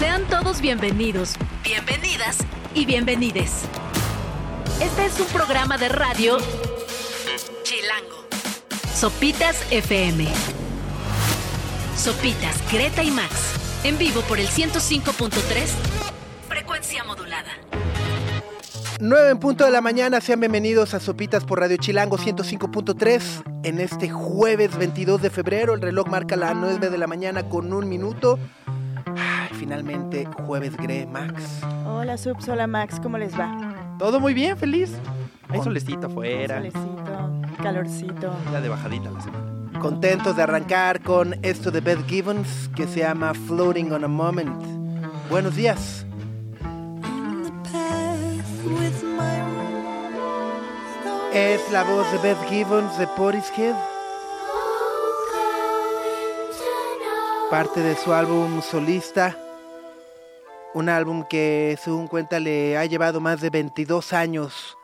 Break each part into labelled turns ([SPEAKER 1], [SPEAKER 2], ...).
[SPEAKER 1] Sean todos bienvenidos, bienvenidas y bienvenides. Este es un programa de radio Chilango. Sopitas FM. Sopitas, Greta y Max. En vivo por el 105.3. Frecuencia modulada.
[SPEAKER 2] 9 en punto de la mañana, sean bienvenidos a Sopitas por Radio Chilango 105.3. En este jueves 22 de febrero, el reloj marca las 9 de la mañana con un minuto. Finalmente, jueves Gre, Max.
[SPEAKER 3] Hola Subs, hola Max, ¿cómo les va?
[SPEAKER 4] Todo muy bien, feliz. Hay solecito afuera.
[SPEAKER 3] Solecito, calorcito.
[SPEAKER 4] Ya de bajadita la semana.
[SPEAKER 2] Contentos de arrancar con esto de Beth Gibbons que se llama Floating on a Moment. Buenos días. Es la voz de Beth Gibbons de Portishead. Parte de su álbum solista. Un álbum que, según cuenta, le ha llevado más de 22 años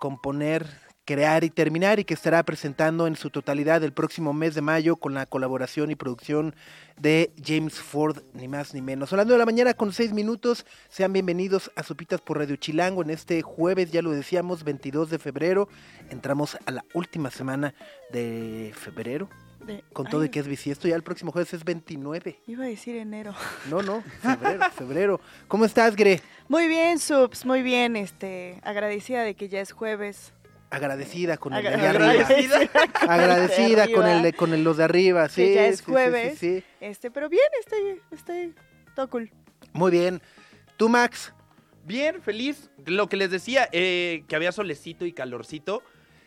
[SPEAKER 2] componer, crear y terminar y que estará presentando en su totalidad el próximo mes de mayo con la colaboración y producción de James Ford, ni más ni menos. Hablando de la mañana con seis minutos, sean bienvenidos a Sopitas por Radio Chilango en este jueves, ya lo decíamos, 22 de febrero. Entramos a la última semana de febrero.
[SPEAKER 3] De-
[SPEAKER 2] Con todo y que es bisiesto, ya el próximo jueves es 29.
[SPEAKER 3] Iba a decir enero.
[SPEAKER 2] No, no, febrero, febrero. ¿Cómo estás, Gre?
[SPEAKER 3] Muy bien, Subs, muy bien. Este, agradecida de que ya es jueves.
[SPEAKER 2] Agradecida con el de arriba.
[SPEAKER 3] agradecida con el de
[SPEAKER 2] Agradecida con el
[SPEAKER 3] arriba.
[SPEAKER 2] de, con el los de arriba, sí.
[SPEAKER 3] Que ya es
[SPEAKER 2] sí, sí,
[SPEAKER 3] jueves.
[SPEAKER 2] sí, sí.
[SPEAKER 3] Este, pero bien, estoy, estoy todo cool.
[SPEAKER 2] Muy bien. ¿Tú, Max?
[SPEAKER 4] Bien, feliz. Lo que les decía, eh, que había solecito y calorcito.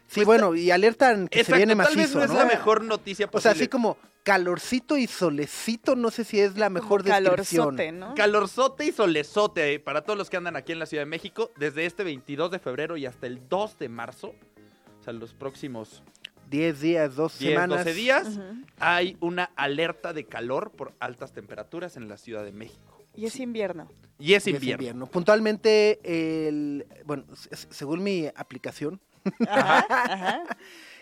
[SPEAKER 2] Sí, bueno, y alertan que se
[SPEAKER 4] Exacto,
[SPEAKER 2] viene
[SPEAKER 4] tal vez
[SPEAKER 2] macizo,
[SPEAKER 4] no es
[SPEAKER 2] ¿no?
[SPEAKER 4] la mejor noticia
[SPEAKER 2] O sea,
[SPEAKER 4] posible.
[SPEAKER 2] así como calorcito y solecito, no sé si es la mejor
[SPEAKER 3] Como
[SPEAKER 2] descripción.
[SPEAKER 3] calorzote, ¿no?
[SPEAKER 4] Calorzote y solezote eh, para todos los que andan aquí en la Ciudad de México, desde este 22 de febrero y hasta el 2 de marzo, o sea, los próximos
[SPEAKER 2] 10 días, dos
[SPEAKER 4] 10,
[SPEAKER 2] semanas.
[SPEAKER 4] 12 días,
[SPEAKER 3] Ujú.
[SPEAKER 4] hay una alerta de calor por altas temperaturas en la Ciudad de México.
[SPEAKER 3] Y es invierno.
[SPEAKER 4] Y es
[SPEAKER 2] Y es
[SPEAKER 4] invierno.
[SPEAKER 2] Puntualmente, el, bueno, según mi aplicación,
[SPEAKER 3] Ajá, ajá.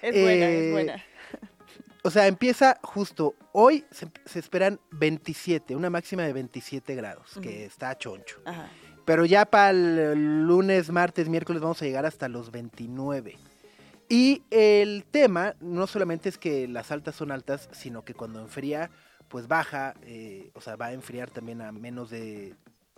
[SPEAKER 3] Es buena,
[SPEAKER 2] Eh,
[SPEAKER 3] es buena.
[SPEAKER 2] o sea, empieza justo hoy, se, se esperan 27, una máxima de 27 grados, que está choncho.
[SPEAKER 3] Ajá.
[SPEAKER 2] Pero ya para el lunes, martes, miércoles vamos a llegar hasta los 29. Y el tema no solamente es que las altas son altas, sino que cuando enfría, pues baja, eh, o sea, va a enfriar también a menos de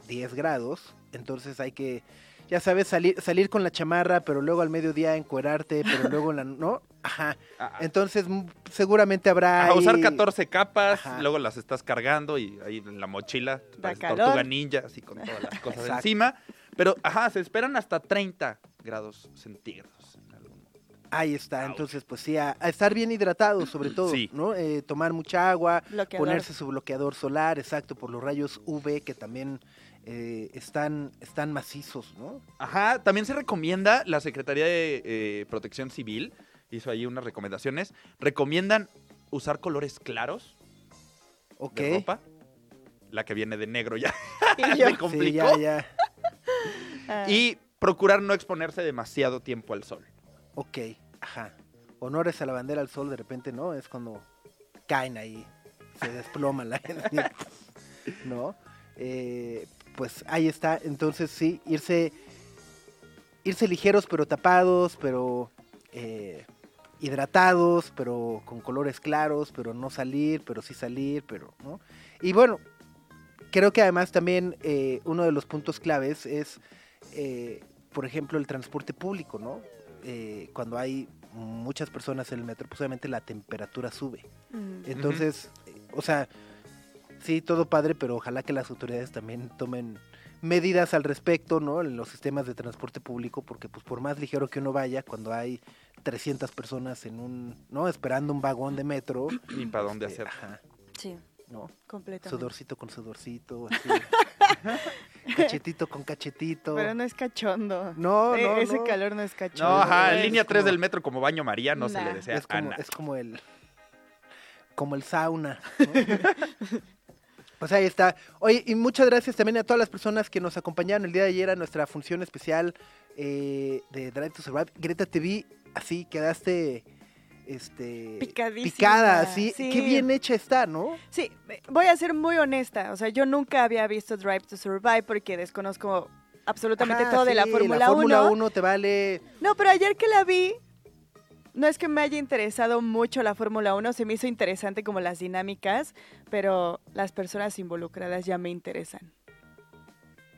[SPEAKER 2] 10 grados. Entonces hay que, ya sabes, salir, salir con la chamarra, pero luego al mediodía encuerarte, pero luego en la... ¿No? Ajá.
[SPEAKER 4] A,
[SPEAKER 2] Entonces seguramente habrá...
[SPEAKER 4] a usar
[SPEAKER 2] ahí-
[SPEAKER 4] 14 capas,
[SPEAKER 2] Ajá.
[SPEAKER 4] luego las estás cargando y ahí en la mochila,
[SPEAKER 3] calor.
[SPEAKER 4] tortuga ninja, así con todas las cosas
[SPEAKER 2] Exacto.
[SPEAKER 4] encima. Pero, ajá, se esperan hasta 30 grados centígrados. en algún momento.
[SPEAKER 2] Ahí está,
[SPEAKER 4] Ouch.
[SPEAKER 2] entonces pues sí, a, a estar bien hidratado sobre todo,
[SPEAKER 4] Sí.
[SPEAKER 2] ¿no? Eh, tomar mucha agua,
[SPEAKER 3] Bloqueador.
[SPEAKER 2] ponerse su bloqueador solar, exacto, por los rayos UV que también eh, están, están macizos, ¿no?
[SPEAKER 4] Ajá, también se recomienda, la Secretaría de eh, Protección Civil hizo ahí unas recomendaciones, recomiendan usar colores claros
[SPEAKER 2] Ok.
[SPEAKER 4] de ropa. La que viene de negro ya
[SPEAKER 3] Y yo,
[SPEAKER 4] se
[SPEAKER 2] Sí,
[SPEAKER 4] complicó.
[SPEAKER 2] ya, ya.
[SPEAKER 4] Y procurar no exponerse demasiado tiempo al sol.
[SPEAKER 2] Ok, ajá. Honores a la bandera al sol, de repente, ¿no? Es cuando caen ahí, se desploma la ¿no? Eh, pues ahí está, entonces sí, irse, irse ligeros pero tapados, pero eh, hidratados, pero con colores claros, pero no salir, pero sí salir, pero, ¿no? Y bueno, creo que además también eh, uno de los puntos claves es, eh, por ejemplo, el transporte público, ¿no? Eh, cuando hay muchas personas en el metro, pues obviamente la temperatura sube.
[SPEAKER 3] mm,
[SPEAKER 2] Entonces, eh, o sea, sí, todo padre, pero ojalá que las autoridades también tomen medidas al respecto, ¿no? En los sistemas de transporte público, porque pues por más ligero que uno vaya, cuando hay 300 personas en un, ¿no? Esperando un vagón de metro.
[SPEAKER 4] Ni para dónde
[SPEAKER 2] este,
[SPEAKER 4] hacer.
[SPEAKER 2] Ajá,
[SPEAKER 3] Sí,
[SPEAKER 2] ¿no?
[SPEAKER 3] completamente.
[SPEAKER 2] Sudorcito con sudorcito, así. cachetito con cachetito.
[SPEAKER 3] Pero no es cachondo.
[SPEAKER 2] No,
[SPEAKER 3] E-
[SPEAKER 2] no,
[SPEAKER 3] Ese
[SPEAKER 2] no.
[SPEAKER 3] calor no es cachondo.
[SPEAKER 4] No, ajá,
[SPEAKER 2] es
[SPEAKER 4] en línea
[SPEAKER 2] como-
[SPEAKER 4] 3 del metro como baño María no se le desea
[SPEAKER 2] es
[SPEAKER 4] a
[SPEAKER 2] como, es como el como el sauna. ¿no? pues ahí está. Oye, y muchas gracias también a todas las personas que nos acompañaron el día de ayer a nuestra función especial eh, de Drive to Survive. Greta, te vi así, quedaste este
[SPEAKER 3] Picadísima,
[SPEAKER 2] picada, así,
[SPEAKER 3] sí.
[SPEAKER 2] qué bien hecha está, ¿no?
[SPEAKER 3] Sí, voy a ser muy honesta. O sea, yo nunca había visto Drive to Survive porque desconozco absolutamente
[SPEAKER 2] Ajá,
[SPEAKER 3] todo de la Fórmula
[SPEAKER 2] La Fórmula
[SPEAKER 3] 1.
[SPEAKER 2] 1 te vale
[SPEAKER 3] No, pero ayer que la vi, no es que me haya interesado mucho la Fórmula 1, se me hizo interesante como las dinámicas, pero las personas involucradas ya me interesan.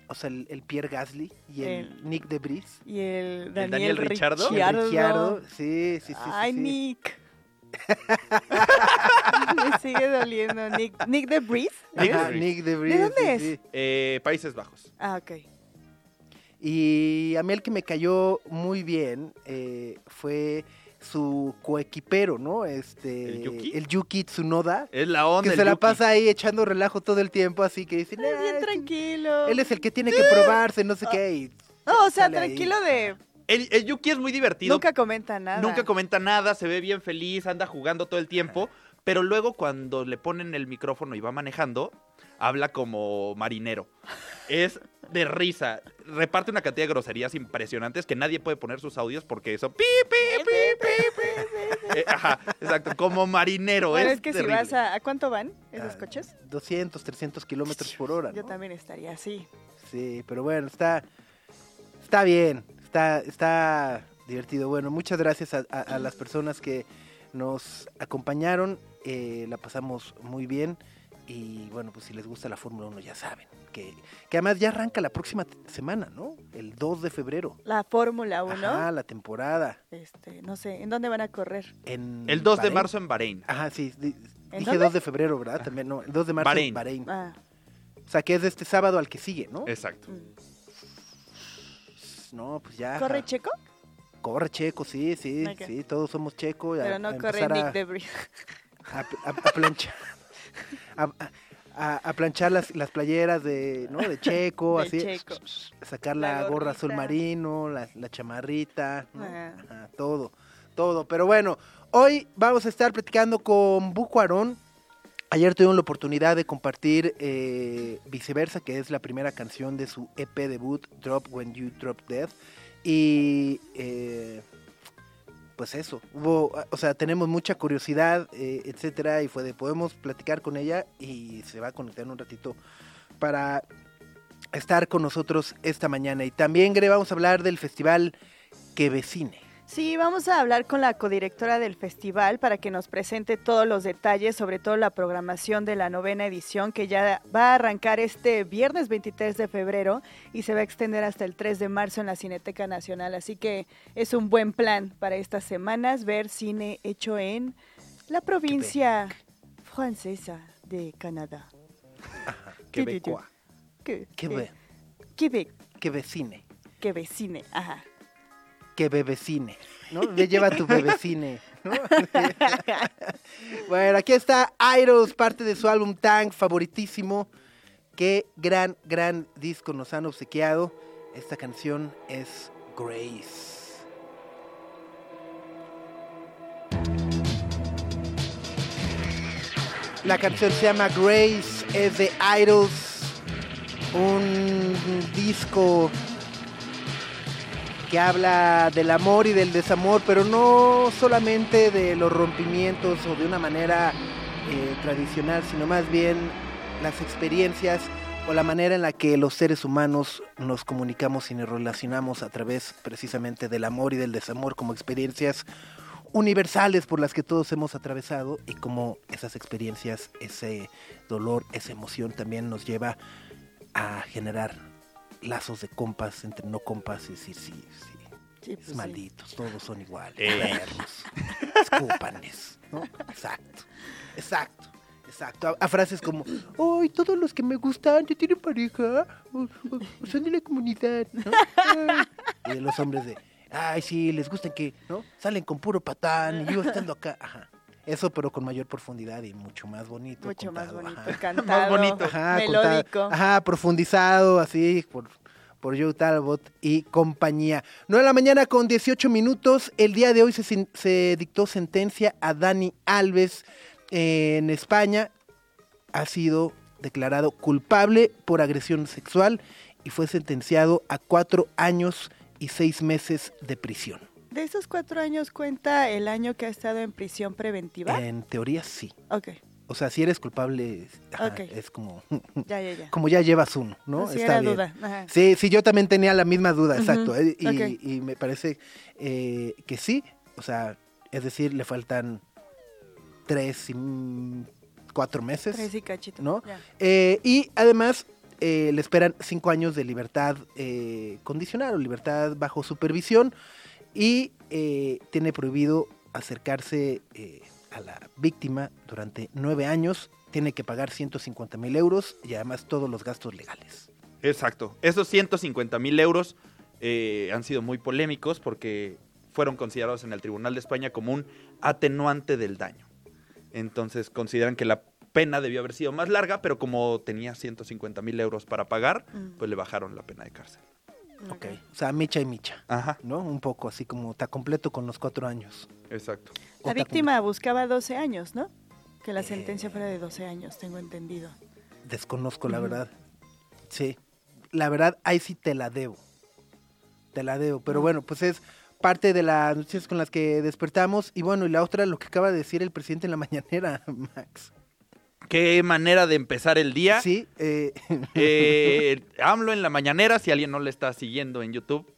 [SPEAKER 2] o sea, el, el Pierre Gasly y el,
[SPEAKER 3] El-
[SPEAKER 2] Nick de Vries.
[SPEAKER 3] Y el
[SPEAKER 4] ¿El
[SPEAKER 3] Daniel,
[SPEAKER 4] Daniel Ricciardo?
[SPEAKER 2] El
[SPEAKER 3] Ricciardo.
[SPEAKER 2] Ricciardo, sí, sí, sí.
[SPEAKER 3] Ay,
[SPEAKER 2] sí.
[SPEAKER 3] Nick. me sigue doliendo. Nick, Nick de Breeze.
[SPEAKER 4] Nick de.
[SPEAKER 2] Nick de
[SPEAKER 3] dónde
[SPEAKER 2] sí,
[SPEAKER 3] es?
[SPEAKER 2] sí.
[SPEAKER 4] Eh, Países Bajos.
[SPEAKER 3] Ah, ok.
[SPEAKER 2] Y a mí el que me cayó muy bien eh, fue su coequipero, ¿no? Este,
[SPEAKER 4] ¿El Yuki?
[SPEAKER 2] el Yuki Tsunoda,
[SPEAKER 4] Es la onda.
[SPEAKER 2] que
[SPEAKER 4] el
[SPEAKER 2] se la
[SPEAKER 4] Yuki.
[SPEAKER 2] pasa ahí echando relajo todo el tiempo, así que dice,
[SPEAKER 3] Es bien
[SPEAKER 2] "Nah,
[SPEAKER 3] tranquilo.
[SPEAKER 2] él es el que tiene que probarse, no sé qué. y
[SPEAKER 3] No, o sea,
[SPEAKER 2] ahí.
[SPEAKER 3] tranquilo de...
[SPEAKER 4] El, el Yuki es muy divertido.
[SPEAKER 3] Nunca comenta nada.
[SPEAKER 4] Nunca comenta nada, se ve bien feliz, anda jugando todo el tiempo. Pero luego cuando le ponen el micrófono y va manejando, habla como marinero. Es de risa. Reparte una cantidad de groserías impresionantes que nadie puede poner sus audios porque eso... pi, pi, pi, pi, pi. Eh, ajá, exacto, como marinero.
[SPEAKER 3] Bueno,
[SPEAKER 4] es,
[SPEAKER 3] es que
[SPEAKER 4] terrible.
[SPEAKER 3] si vas a... ¿A cuánto van esos
[SPEAKER 2] Ah,
[SPEAKER 3] coches?
[SPEAKER 2] 200, 300 kilómetros por hora.
[SPEAKER 3] Yo también estaría así.
[SPEAKER 2] Sí, pero bueno, está, está bien, está, está divertido. Bueno, muchas gracias a, a- a las personas que nos acompañaron, eh, la pasamos muy bien y bueno, pues si les gusta la Fórmula 1 ya saben, que, que además ya arranca la próxima semana, ¿no? El 2 de febrero.
[SPEAKER 3] La Fórmula 1.
[SPEAKER 2] Ajá, la temporada.
[SPEAKER 3] Este, no sé, ¿en dónde van a correr?
[SPEAKER 2] En
[SPEAKER 4] El 2 de marzo en Bahrein.
[SPEAKER 2] Ajá, sí, di-
[SPEAKER 3] ¿En
[SPEAKER 2] dije
[SPEAKER 3] dónde?
[SPEAKER 2] 2 de febrero, ¿verdad? También, no, el 2 de marzo
[SPEAKER 4] Bahrein.
[SPEAKER 2] en Bahrein.
[SPEAKER 3] Ah,
[SPEAKER 2] O sea, que es de este sábado al que sigue, ¿no?
[SPEAKER 4] Exacto.
[SPEAKER 3] mm.
[SPEAKER 2] No, pues ya.
[SPEAKER 3] ¿Corre
[SPEAKER 2] ajá.
[SPEAKER 3] Checo?
[SPEAKER 2] Corre Checo, sí, sí, sí, todos somos Checo. a-
[SPEAKER 3] Pero no
[SPEAKER 2] a
[SPEAKER 3] corre
[SPEAKER 2] empezar
[SPEAKER 3] Nick
[SPEAKER 2] a,
[SPEAKER 3] Debris.
[SPEAKER 2] a, a- a planchar, a, a- a- a planchar las, las playeras de, ¿no? de Checo, así,
[SPEAKER 3] Checo.
[SPEAKER 2] sacar
[SPEAKER 3] La
[SPEAKER 2] la, gorra azul marino, la, la chamarrita, ¿no?
[SPEAKER 3] Ajá.
[SPEAKER 2] Ajá, todo, todo. Pero bueno, hoy vamos a estar platicando con Buco Arón. Ayer tuvimos la oportunidad de compartir eh, Viceversa, que es la primera canción de su EP debut, Drop When You Drop Dead. Y eh, pues eso, hubo, o sea, tenemos mucha curiosidad, eh, etcétera, y fue de podemos platicar con ella y se va a conectar un ratito para estar con nosotros esta mañana. Y también, Gre, vamos a hablar del festival Que Vecine.
[SPEAKER 3] Sí, vamos a hablar con la codirectora del festival para que nos presente todos los detalles, sobre todo la programación de la novena edición que ya va a arrancar este viernes 23 de febrero y se va a extender hasta el 3 de marzo en la Cineteca Nacional. Así que es un buen plan para estas semanas ver cine hecho en la provincia francesa de Canadá.
[SPEAKER 2] Quebecoa.
[SPEAKER 3] Quebec,
[SPEAKER 2] que vecine.
[SPEAKER 3] que vecine, ajá.
[SPEAKER 2] Que bebecine. ¿No? Ve, Lleva tu bebecine. ¿no? bueno, aquí está Idols, parte de su álbum Tank, favoritísimo. Qué gran, gran disco nos han obsequiado. Esta canción es Grace. La canción se llama Grace, es de Idols, un disco que habla del amor y del desamor, pero no solamente de los rompimientos o de una manera eh, tradicional, sino más bien las experiencias o la manera en la que los seres humanos nos comunicamos y nos relacionamos a través precisamente del amor y del desamor como experiencias universales por las que todos hemos atravesado y como esas experiencias, ese dolor, esa emoción también nos lleva a generar lazos de compas entre no compas y decir sí, sí,
[SPEAKER 3] Sí,
[SPEAKER 2] es
[SPEAKER 3] pues sí.
[SPEAKER 2] malditos, todos son iguales,
[SPEAKER 4] Eh.
[SPEAKER 2] perros, escúpanes, ¿no? Exacto, exacto. Exacto, a, a frases como, ¡ay, todos los que me gustan ya tienen pareja! O, o- o son de la comunidad, ¿no? Ay". Y de los hombres de, ¡ay, sí, les gustan que, ¿no? Salen con puro patán y yo estando acá, ajá. Eso, pero con mayor profundidad y mucho más bonito.
[SPEAKER 3] Mucho más bonito,
[SPEAKER 2] ajá.
[SPEAKER 3] cantado,
[SPEAKER 4] bonito.
[SPEAKER 2] Ajá, contado,
[SPEAKER 3] melódico.
[SPEAKER 2] ajá, profundizado, así, por, por Joe Talbot y compañía. 9 de la mañana con 18 minutos. El día de hoy se, se dictó sentencia a Dani Alves eh, en España. Ha sido declarado culpable por agresión sexual y fue sentenciado a cuatro años y seis meses de prisión.
[SPEAKER 3] ¿De esos cuatro años cuenta el año que ha estado en prisión preventiva?
[SPEAKER 2] En teoría sí.
[SPEAKER 3] Ok,
[SPEAKER 2] O sea, si eres culpable, ajá, es como,
[SPEAKER 3] ya, ya, ya.
[SPEAKER 2] como ya llevas uno, ¿no?
[SPEAKER 3] Sí,
[SPEAKER 2] Está
[SPEAKER 3] era
[SPEAKER 2] bien.
[SPEAKER 3] duda. Ajá.
[SPEAKER 2] Sí, sí, yo también tenía la misma duda, exacto. eh, y, me parece eh, que sí, o sea, es decir, le faltan tres y cuatro meses.
[SPEAKER 3] Tres y cachito.
[SPEAKER 2] ¿No? Eh, y además eh, le esperan cinco años de libertad eh, condicional o libertad bajo supervisión y eh, tiene prohibido acercarse eh, a la víctima durante nueve años. Tiene que pagar 150 mil euros y además todos los gastos legales.
[SPEAKER 4] Exacto. Esos 150 mil euros eh, han sido muy polémicos porque fueron considerados en el Tribunal de España como un atenuante del daño. Entonces consideran que la pena debió haber sido más larga, pero como tenía 150 mil euros para pagar,
[SPEAKER 3] Mm,
[SPEAKER 4] pues le bajaron la pena de cárcel.
[SPEAKER 3] Ok.
[SPEAKER 2] O sea, micha y micha,
[SPEAKER 4] Ajá,
[SPEAKER 2] ¿no? Un poco así como está completo con los cuatro años.
[SPEAKER 4] exacto.
[SPEAKER 3] La víctima buscaba 12 años, ¿no? Que la sentencia
[SPEAKER 2] Eh.
[SPEAKER 3] fuera de 12 años, tengo entendido.
[SPEAKER 2] Desconozco la verdad. Sí. La verdad, ahí sí te la debo. Te la debo. Pero bueno, pues es parte de las noticias con las que despertamos. Y bueno, y la otra, lo que acaba de decir el presidente en la mañanera, Max.
[SPEAKER 4] Qué manera de empezar el día.
[SPEAKER 2] Sí, eh,
[SPEAKER 4] Eh, AMLO en la mañanera, si alguien no le está siguiendo en YouTube.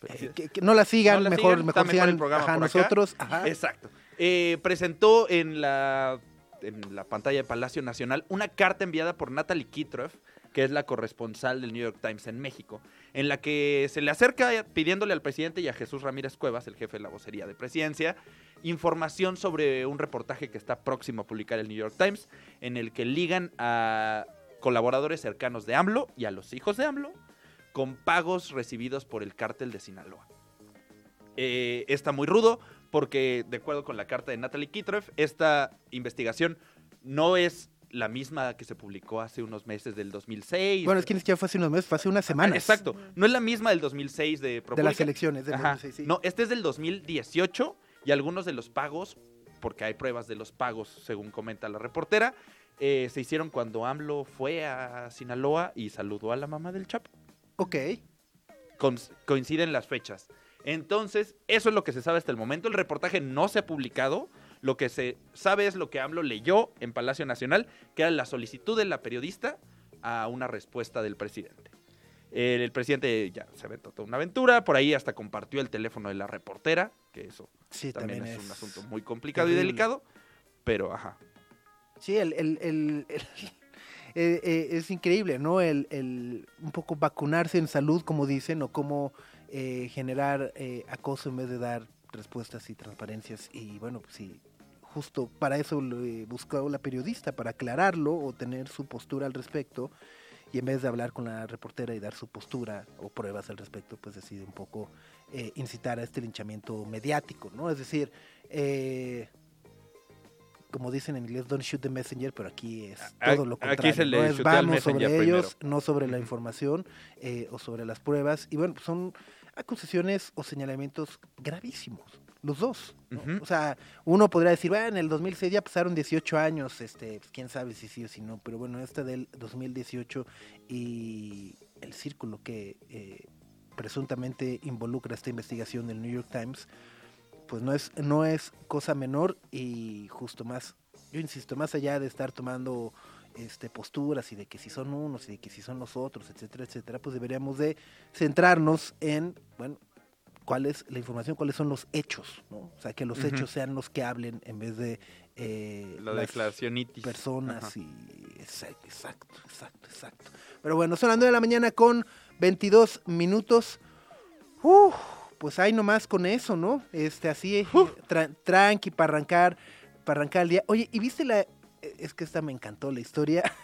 [SPEAKER 4] pues,
[SPEAKER 2] eh, que, que no la sigan,
[SPEAKER 4] No la
[SPEAKER 2] mejor,
[SPEAKER 4] sigan,
[SPEAKER 2] mejor
[SPEAKER 4] mejor
[SPEAKER 2] sigan
[SPEAKER 4] el programa
[SPEAKER 2] ajá, nosotros. Ajá.
[SPEAKER 4] Exacto. Eh, presentó en la, en la pantalla de Palacio Nacional una carta enviada por Natalie Kitroff, que es la corresponsal del New York Times en México, en la que se le acerca pidiéndole al presidente y a Jesús Ramírez Cuevas, el jefe de la vocería de presidencia, información sobre un reportaje que está próximo a publicar el New York Times, en el que ligan a colaboradores cercanos de AMLO y a los hijos de AMLO con pagos recibidos por el cártel de Sinaloa. Eh, está muy rudo porque, de acuerdo con la carta de Natalie Kitroff, esta investigación no es la misma que se publicó hace unos meses del 2006.
[SPEAKER 2] Bueno, es que ni siquiera fue hace unos meses, fue hace unas semanas.
[SPEAKER 4] Exacto. No es la misma del 2006 de
[SPEAKER 2] De
[SPEAKER 4] ProPublica.
[SPEAKER 2] las elecciones. del
[SPEAKER 4] Ajá.
[SPEAKER 2] 2006, sí.
[SPEAKER 4] No, este es del 2018 y algunos de los pagos, porque hay pruebas de los pagos, según comenta la reportera, eh, se hicieron cuando AMLO fue a Sinaloa y saludó a la mamá del Chapo.
[SPEAKER 2] Ok.
[SPEAKER 4] Con- coinciden las fechas. Entonces, eso es lo que se sabe hasta el momento. El reportaje no se ha publicado. Lo que se sabe es lo que AMLO leyó en Palacio Nacional, que era la solicitud de la periodista a una respuesta del presidente. El, el presidente ya se aventó toda una aventura, por ahí hasta compartió el teléfono de la reportera, que eso
[SPEAKER 2] Sí,
[SPEAKER 4] también,
[SPEAKER 2] también,
[SPEAKER 4] es, un asunto muy complicado y delicado, pero ajá.
[SPEAKER 2] Sí, el, el- el- el- eh, eh, es increíble, ¿no? El, el un poco vacunarse en salud, como dicen, o cómo eh, generar eh, acoso en vez de dar respuestas y transparencias. Y bueno, pues sí, justo para eso lo eh, buscó la periodista, para aclararlo o tener su postura al respecto. Y en vez de hablar con la reportera y dar su postura o pruebas al respecto, pues decide un poco eh, incitar a este linchamiento mediático, ¿no? Es decir, eh, como dicen en inglés, don't shoot the messenger, pero aquí es todo lo
[SPEAKER 4] aquí
[SPEAKER 2] contrario.
[SPEAKER 4] se le
[SPEAKER 2] ¿no? Es vamos sobre ellos, no sobre la información eh, o sobre las pruebas. Y bueno, pues son acusaciones o señalamientos gravísimos, los dos. ¿no? O sea, uno podría decir, bueno, en el 2006 ya pasaron 18 años, este, pues, quién sabe si sí o si no, pero bueno, esta del 2018 y el círculo que eh, presuntamente involucra esta investigación del New York Times, pues no es, no es cosa menor y justo más, yo insisto, más allá de estar tomando este, posturas y de que si son unos y de que si son los otros, etcétera, etcétera, pues deberíamos de centrarnos en, bueno, cuál es la información, cuáles son los hechos, ¿no? O sea, que los hechos sean los que hablen en vez de eh,
[SPEAKER 4] La
[SPEAKER 2] las
[SPEAKER 4] declaración itis.
[SPEAKER 2] personas
[SPEAKER 4] Ajá.
[SPEAKER 2] y exacto, exacto, exacto, exacto. Pero bueno, son las 9 de la mañana con 22 minutos. Uf, pues ahí nomás con eso, ¿no? Este, así, eh, tra- tranqui para arrancar, para arrancar el día. Oye, ¿y viste la, es que esta me encantó la historia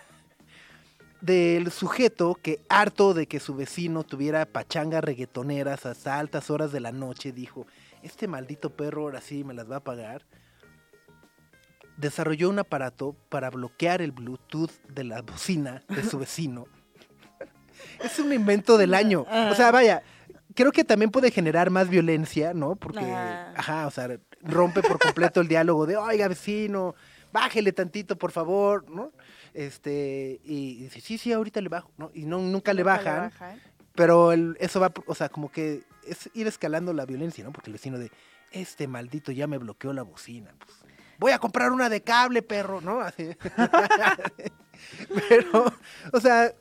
[SPEAKER 2] del sujeto que harto de que su vecino tuviera pachangas reggaetoneras hasta altas horas de la noche, dijo, este maldito perro ahora sí me las va a pagar. Desarrolló un aparato para bloquear el Bluetooth de la bocina de su vecino. es un invento del año. O sea, vaya, creo que también puede generar más violencia, ¿no? Porque,
[SPEAKER 3] Ah.
[SPEAKER 2] ajá, o sea, rompe por completo el diálogo de, oiga, vecino, bájele tantito, por favor, ¿no? Este, y dice, sí, sí, ahorita le bajo, ¿no? Y no, nunca le bajan. pero el- eso va, o sea, como que es ir escalando la violencia, ¿no? Porque el vecino de, este maldito ya me bloqueó la bocina. Pues, voy a comprar una de cable, perro, ¿no? Así. pero, o sea,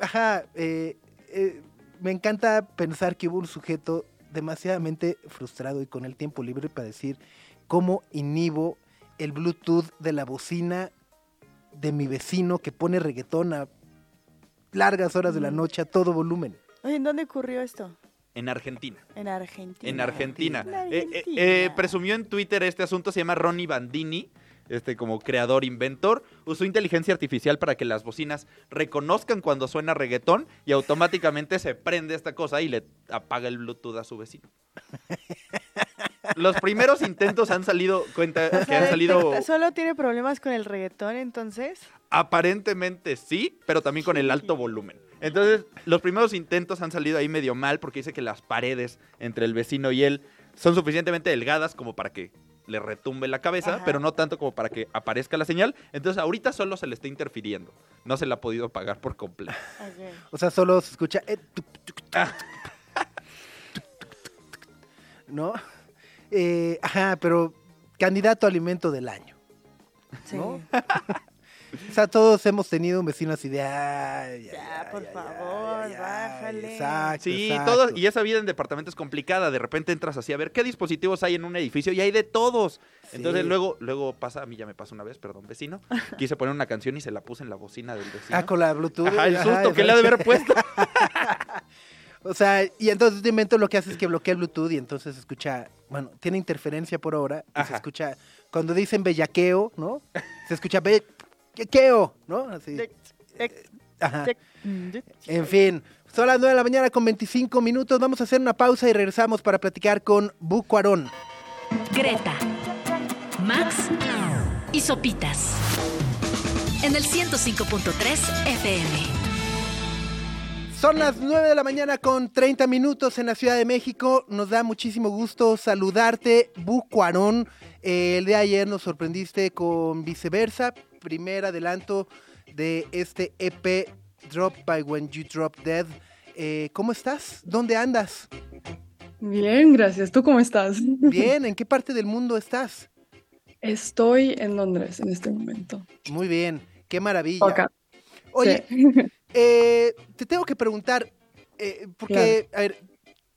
[SPEAKER 2] ajá, eh, eh, me encanta pensar que hubo un sujeto demasiadamente frustrado y con el tiempo libre para decir cómo inhibo el Bluetooth de la bocina de mi vecino que pone reggaetón a largas horas de la
[SPEAKER 3] Mm.
[SPEAKER 2] noche a todo volumen.
[SPEAKER 3] Oye, ¿en dónde ocurrió esto?
[SPEAKER 4] En Argentina.
[SPEAKER 3] En Argentina.
[SPEAKER 4] En Argentina.
[SPEAKER 3] En
[SPEAKER 4] Eh, eh,
[SPEAKER 3] Argentina.
[SPEAKER 4] eh, presumió en Twitter este asunto, se llama Ronnie Bandini, este como creador, inventor. Usó inteligencia artificial para que las bocinas reconozcan cuando suena reggaetón y automáticamente se prende esta cosa y le apaga el Bluetooth a su vecino. Los primeros intentos han salido, cuenta
[SPEAKER 3] O
[SPEAKER 4] que
[SPEAKER 3] sea,
[SPEAKER 4] han salido
[SPEAKER 3] ¿Solo tiene problemas con el reggaetón entonces?
[SPEAKER 4] Aparentemente sí, pero también con el alto volumen. Entonces, los primeros intentos han salido ahí medio mal porque dice que las paredes entre el vecino y él son suficientemente delgadas como para que le retumbe la cabeza,
[SPEAKER 3] Ajá.
[SPEAKER 4] pero no tanto como para que aparezca la señal. Entonces, ahorita solo se le está interfiriendo. No se la ha podido pagar por completo.
[SPEAKER 2] O sea, solo se escucha... eh,
[SPEAKER 4] Ah.
[SPEAKER 2] ¿No? Eh, ajá, pero candidato a alimento del año.
[SPEAKER 3] Sí.
[SPEAKER 2] ¿No? O sea, todos hemos tenido un vecino así de... "Ay,
[SPEAKER 3] Ya, por favor, bájale".
[SPEAKER 2] Exacto,
[SPEAKER 4] Sí,
[SPEAKER 2] exacto.
[SPEAKER 4] todo, y esa vida en departamento es complicada. De repente entras así a ver qué dispositivos hay en un edificio y hay de todos. Entonces luego, luego pasa, a mí ya me pasó una vez, perdón, vecino. Quise poner una canción y se la puse en la bocina del vecino.
[SPEAKER 2] Ah, con la Bluetooth.
[SPEAKER 4] Ajá, el
[SPEAKER 2] ajá,
[SPEAKER 4] susto que le ha de haber puesto.
[SPEAKER 2] O sea, y entonces este invento lo que hace es que bloquea el Bluetooth y entonces se escucha, bueno, tiene interferencia por ahora y se escucha, cuando dicen bellaqueo, ¿no? Se escucha bellaqueo, ¿no? Así.
[SPEAKER 3] Tic,
[SPEAKER 2] Ajá. En fin, son las 9 de la mañana con 25 minutos. Vamos a hacer una pausa y regresamos para platicar con Bu Cuarón.
[SPEAKER 1] Greta, Max y Sopitas. En el 105.3 FM.
[SPEAKER 2] Son las 9 de la mañana con 30 minutos en la Ciudad de México. Nos da muchísimo gusto saludarte, Bu Cuarón. Eh, el de ayer nos sorprendiste con Viceversa, primer adelanto de este EP Drop by When You Drop Dead. Eh, ¿Cómo estás? ¿Dónde andas?
[SPEAKER 5] Bien, gracias. ¿Tú cómo estás?
[SPEAKER 2] Bien, ¿en qué parte del mundo estás?
[SPEAKER 5] Estoy en Londres en este momento.
[SPEAKER 2] Muy bien, qué maravilla.
[SPEAKER 5] Acá.
[SPEAKER 2] Oye,
[SPEAKER 5] Sí.
[SPEAKER 2] Eh, te tengo que preguntar, eh, porque, a ver,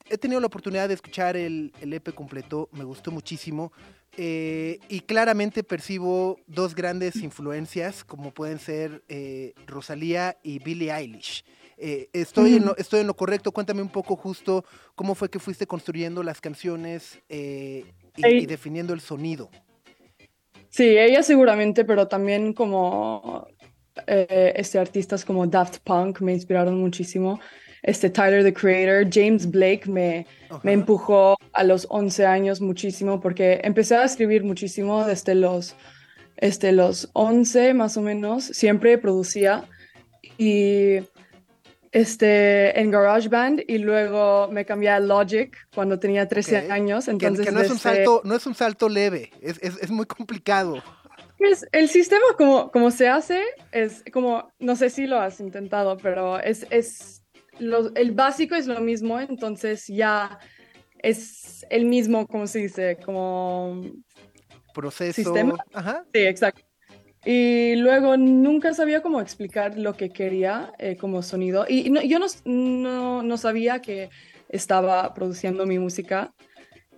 [SPEAKER 2] he tenido la oportunidad de escuchar el, el EP completo, me gustó muchísimo, eh, y claramente percibo dos grandes influencias, como pueden ser eh, Rosalía y Billie Eilish. Eh, estoy, en lo, estoy en lo correcto, cuéntame un poco justo cómo fue que fuiste construyendo las canciones y definiendo el sonido.
[SPEAKER 5] Sí, ella seguramente, pero también como eh, este artistas como Daft Punk me inspiraron muchísimo. Este Tyler the Creator, James Blake me, me empujó a los 11 años muchísimo porque empecé a escribir muchísimo desde los, este, los 11 más o menos. Siempre producía y este, en GarageBand y luego me cambié a Logic cuando tenía 13
[SPEAKER 2] Ok.
[SPEAKER 5] años.
[SPEAKER 2] Que,
[SPEAKER 5] Entonces,
[SPEAKER 2] que no, es un
[SPEAKER 5] desde-
[SPEAKER 2] salto, no es un salto leve, es, es, es muy complicado.
[SPEAKER 5] Pues el sistema como, como se hace es como, no sé si lo has intentado, pero es, es lo- el básico es lo mismo, entonces ya es el mismo, como se dice, como...
[SPEAKER 2] Proceso.
[SPEAKER 5] ¿Sistema?
[SPEAKER 2] Ajá.
[SPEAKER 5] Sí, exacto. Y luego nunca sabía cómo explicar lo que quería eh, como sonido. Y no- yo no, no, no sabía que estaba produciendo mi música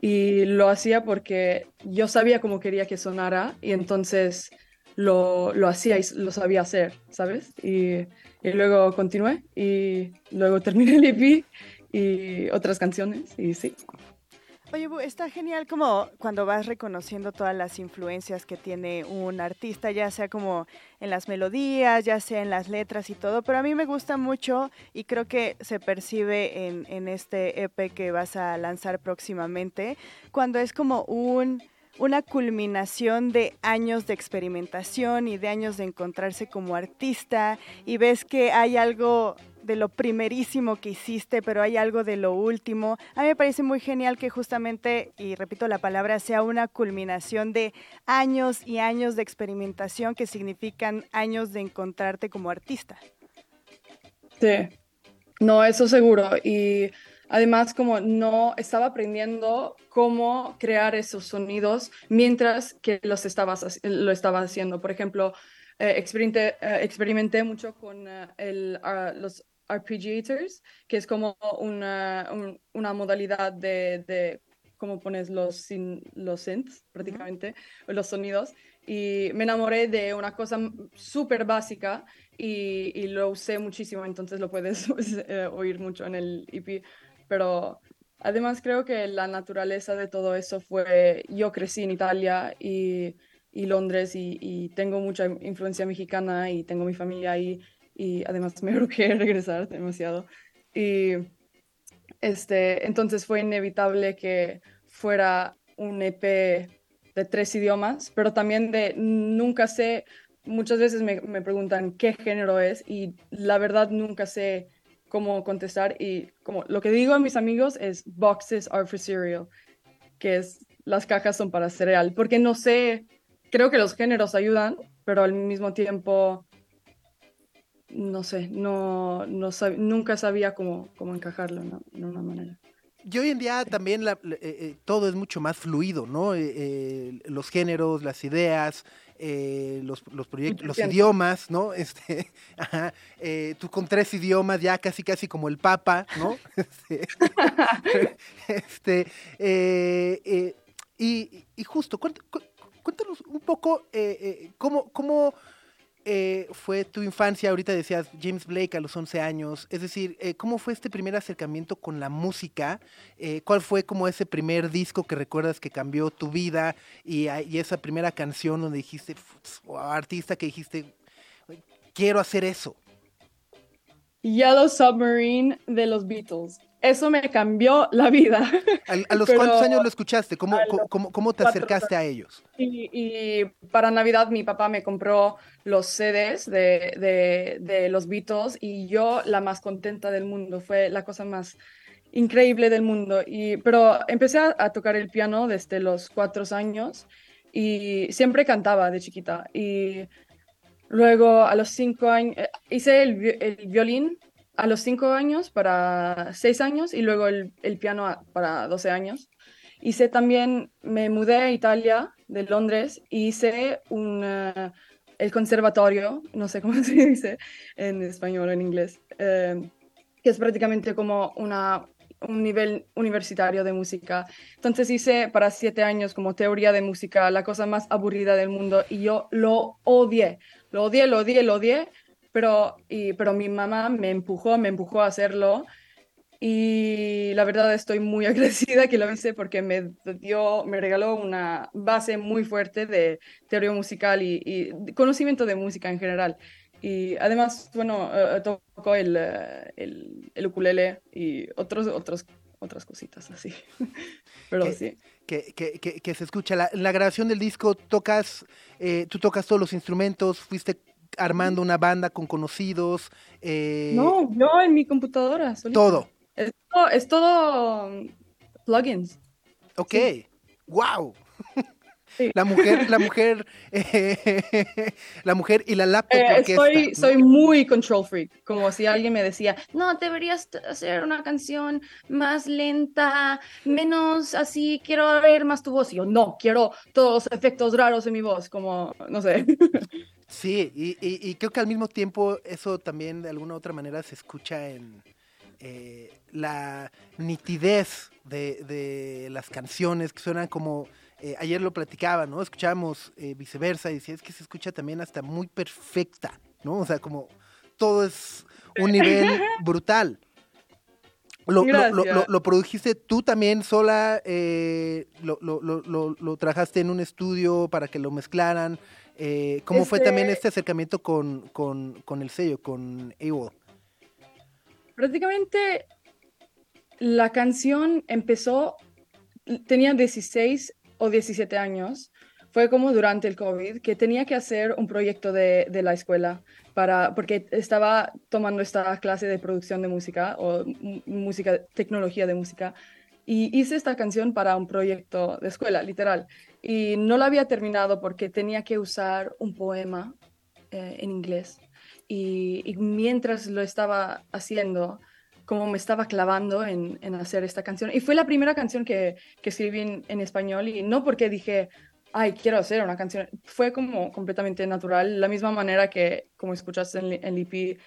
[SPEAKER 5] y lo hacía porque yo sabía cómo quería que sonara y entonces lo, lo hacía y lo sabía hacer, ¿sabes? Y, y luego continué y luego terminé el EP y otras canciones y sí.
[SPEAKER 3] Oye, está genial como cuando vas reconociendo todas las influencias que tiene un artista, ya sea como en las melodías, ya sea en las letras y todo, pero a mí me gusta mucho y creo que se percibe en, en este EP que vas a lanzar próximamente, cuando es como un una culminación de años de experimentación y de años de encontrarse como artista y ves que hay algo de lo primerísimo que hiciste, pero hay algo de lo último. A mí me parece muy genial que justamente, y repito la palabra, sea una culminación de años y años de experimentación que significan años de encontrarte como artista.
[SPEAKER 5] Sí, No, eso seguro. Y además como no estaba aprendiendo cómo crear esos sonidos mientras que los estabas, lo estaba haciendo. Por ejemplo, eh, experimenté, eh, experimenté, mucho con eh, el, ah, los arpeggiators, que es como una, una modalidad de, de, cómo pones los, los synths prácticamente, los sonidos. Y me enamoré de una cosa súper básica y, y, lo usé muchísimo, entonces lo puedes oír mucho en el EP. Pero además creo que la naturaleza de todo eso fue, yo crecí en Italia y y Londres y, tengo mucha influencia mexicana y tengo mi familia ahí y además me urge regresar demasiado. Y este, entonces fue inevitable que fuera un EP de tres idiomas, pero también de nunca sé, muchas veces me, me preguntan qué género es y la verdad nunca sé cómo contestar y como lo que digo a mis amigos es boxes are for cereal, que es las cajas son para cereal, porque no sé creo que los géneros ayudan, pero al mismo tiempo, no sé, no, no nunca sabía cómo, cómo encajarlo ¿no? de una manera.
[SPEAKER 2] Y hoy en día también la, eh, eh, todo es mucho más fluido, ¿no? Eh, los géneros, las ideas, los, los, proyectos, los idiomas, ¿no? Este, ajá, tú con tres idiomas ya casi casi como el Papa, ¿no? este, este y, y, justo, ¿cuánto, cuéntanos un poco cómo, cómo eh, fue tu infancia. Ahorita decías James Blake a los 11 años. Es decir, ¿cómo fue este primer acercamiento con la música? ¿Cuál fue como ese primer disco que recuerdas que cambió tu vida? Y, y esa primera canción donde dijiste, o artista que dijiste, quiero hacer eso.
[SPEAKER 5] Yellow Submarine de los Beatles eso me cambió la vida.
[SPEAKER 2] ¿A, los cuántos años lo escuchaste? ¿Cómo, cómo, te acercaste a ellos?
[SPEAKER 5] Y, para Navidad mi papá me compró los CDs de, de, los Beatles y yo la más contenta del mundo. Fue la cosa más increíble del mundo. Y, pero empecé a, tocar el piano desde los cuatro años y siempre cantaba de chiquita. Y luego a los cinco años eh, hice el, el violín a los cinco años para seis años y luego el, el piano para 12 años. Hice también, me mudé a Italia, de Londres, y hice un, eh, el conservatorio, no sé cómo se dice en español o en inglés, eh, que es prácticamente como una, un nivel universitario de música. Entonces hice para siete años como teoría de música, la cosa más aburrida del mundo, y yo lo odié, lo odié, lo odié, lo odié, pero, y, pero mi mamá me empujó, me empujó a hacerlo y la verdad estoy muy agradecida que lo hice porque me dio, me regaló una base muy fuerte de teoría musical y, conocimiento de música en general. Y además, bueno, uh, tocó el, eh, el, el, ukulele y otros, otros, otras cositas así. Pero sí.
[SPEAKER 2] Que, que, que, se escucha. La, la grabación del disco, tocas, tú tocas todos los instrumentos, fuiste armando una banda con conocidos.
[SPEAKER 5] Eh, no, yo en mi computadora.
[SPEAKER 2] Todo.
[SPEAKER 5] Es todo, um, plugins.
[SPEAKER 2] Ok. Wow. La mujer, la mujer, la mujer y la laptop.
[SPEAKER 5] Eh, soy, muy control freak. Como si alguien me decía, no, deberías hacer una canción más lenta, menos así, quiero ver más tu voz. Y yo, no, quiero todos los efectos raros en mi voz, como, no sé.
[SPEAKER 2] Sí, y, creo que al mismo tiempo eso también de alguna u otra manera se escucha en eh, la nitidez de, las canciones que suenan como, eh, ayer lo platicaba, ¿no? Escuchábamos eh, viceversa y decía, es que se escucha también hasta muy perfecta, ¿no? O sea, como todo es un nivel brutal. Lo, lo, produjiste tú también sola, lo, lo, trabajaste en un estudio para que lo mezclaran. Eh, ¿Cómo fue también este, este acercamiento con, con, el sello, con AWOL?
[SPEAKER 5] Prácticamente la canción empezó, tenía 16 o 17 años, fue como durante el COVID, que tenía que hacer un proyecto de, de, la escuela, para, porque estaba tomando esta clase de producción de música o música, tecnología de música, y hice esta canción para un proyecto de escuela, literal y no lo había terminado porque tenía que usar un poema eh, en inglés. Y, mientras lo estaba haciendo, como me estaba clavando en, en hacer esta canción. Y fue la primera canción que, que escribí en, en español y no porque dije, ay, quiero hacer una canción. Fue como completamente natural, la misma manera que, como escuchaste en, en EP,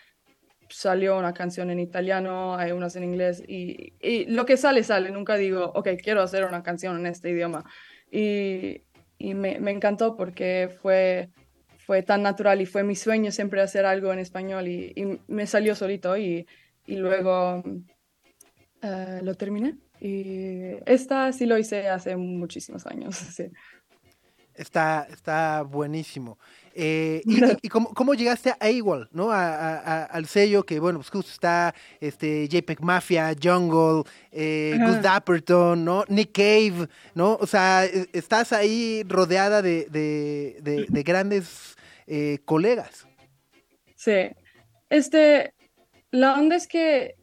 [SPEAKER 5] salió una canción en italiano, hay unas en inglés, y, y, lo que sale, sale. Nunca digo, ok, quiero hacer una canción en este idioma. Y, me, encantó porque fue, fue tan natural y fue mi sueño siempre hacer algo en español y, me salió solito y, y luego uh, lo terminé. Y esta sí lo hice hace muchísimos años. Sí.
[SPEAKER 2] Está, está buenísimo. Eh, y, y cómo, cómo, llegaste a Igual, ¿no? A, a, al sello que, bueno, pues justo está este, JPEG Mafia, Jungle, eh, Gus Dapperton, ¿no? Nick Cave, ¿no? O sea, estás ahí rodeada de, de, de, de grandes eh, colegas.
[SPEAKER 5] Sí. Este, la onda es que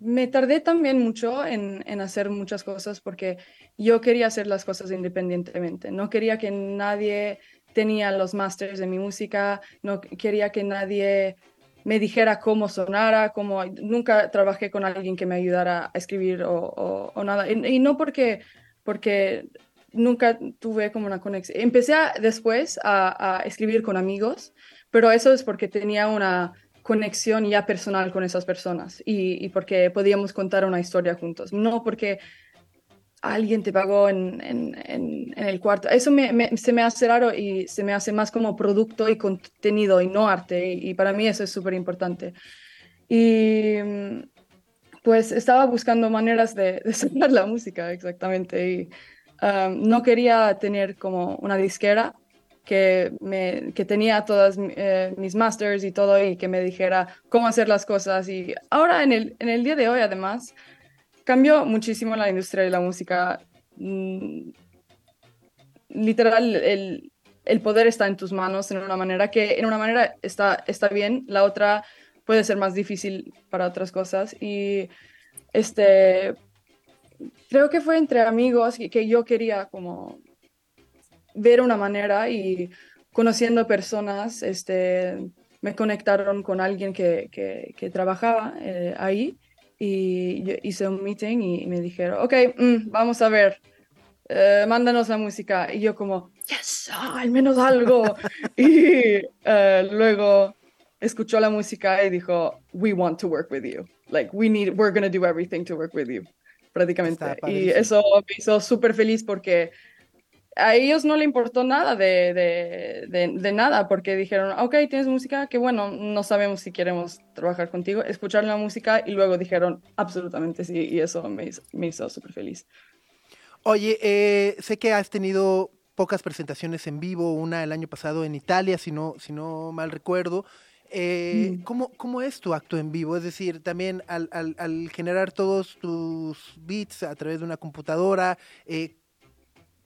[SPEAKER 5] me tardé también mucho en, en hacer muchas cosas porque yo quería hacer las cosas independientemente. No quería que nadie tenía los masters de mi música, no quería que nadie me dijera cómo sonara, cómo nunca trabajé con alguien que me ayudara a escribir o, o, nada. Y, no porque, porque nunca tuve como una conexión. Empecé después a, a escribir con amigos, pero eso es porque tenía una conexión ya personal con esas personas y, y porque podíamos contar una historia juntos, no porque alguien te pagó en, en, en, el cuarto. Eso se me hace raro y se me hace más como producto y contenido y no arte. Y, para mí eso es súper importante. Y pues estaba buscando maneras de, de sacar la música exactamente. Y um, no quería tener como una disquera que, me, que tenía todas eh, mis masters y todo y que me dijera cómo hacer las cosas. Y ahora en el, en el día de hoy, además, cambió muchísimo la industria de la música. Mm, literal, el, el, poder está en tus manos en una manera que en una manera está, está bien, la otra puede ser más difícil para otras cosas. Y este, creo que fue entre amigos que, que yo quería como ver una manera y conociendo personas, este, me conectaron con alguien que, que, trabajaba eh, ahí y yo hice un meeting y me dijeron, ok, mm, vamos a ver, uh, mándanos la música. Y yo como, yes, oh, al menos algo. y uh, luego escuchó la música y dijo, we want to work with you. Like, we need, we're going to do everything to work with you. Prácticamente. Y eso me hizo súper feliz porque a ellos no le importó nada de, de, de, de, nada, porque dijeron, ok, tienes música, que bueno, no sabemos si queremos trabajar contigo, escuchar la música y luego dijeron, absolutamente sí, y eso me hizo, me hizo súper feliz.
[SPEAKER 2] Oye, eh, sé que has tenido pocas presentaciones en vivo, una el año pasado en Italia, si no, si no mal recuerdo. Eh, mm. ¿cómo, ¿Cómo es tu acto en vivo? Es decir, también al, al, al generar todos tus beats a través de una computadora, eh,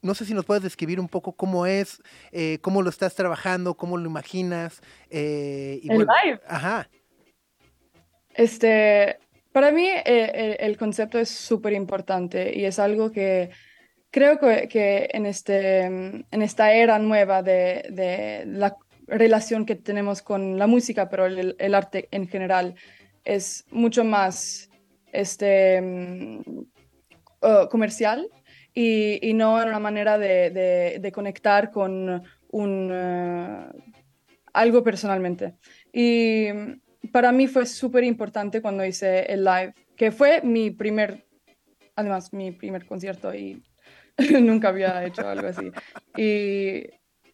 [SPEAKER 2] no sé si nos puedes describir un poco cómo es, eh, cómo lo estás trabajando, cómo lo imaginas. Eh, y
[SPEAKER 5] el
[SPEAKER 2] bueno,
[SPEAKER 5] live.
[SPEAKER 2] Ajá.
[SPEAKER 5] Este, para mí eh, el, concepto es súper importante y es algo que creo que, que, en, este, en esta era nueva de, de, la relación que tenemos con la música, pero el, el arte en general es mucho más este, uh, comercial y, y, no en una manera de, de, de conectar con un, uh, algo personalmente. Y para mí fue súper importante cuando hice el live, que fue mi primer, además mi primer concierto y nunca había hecho algo así. Y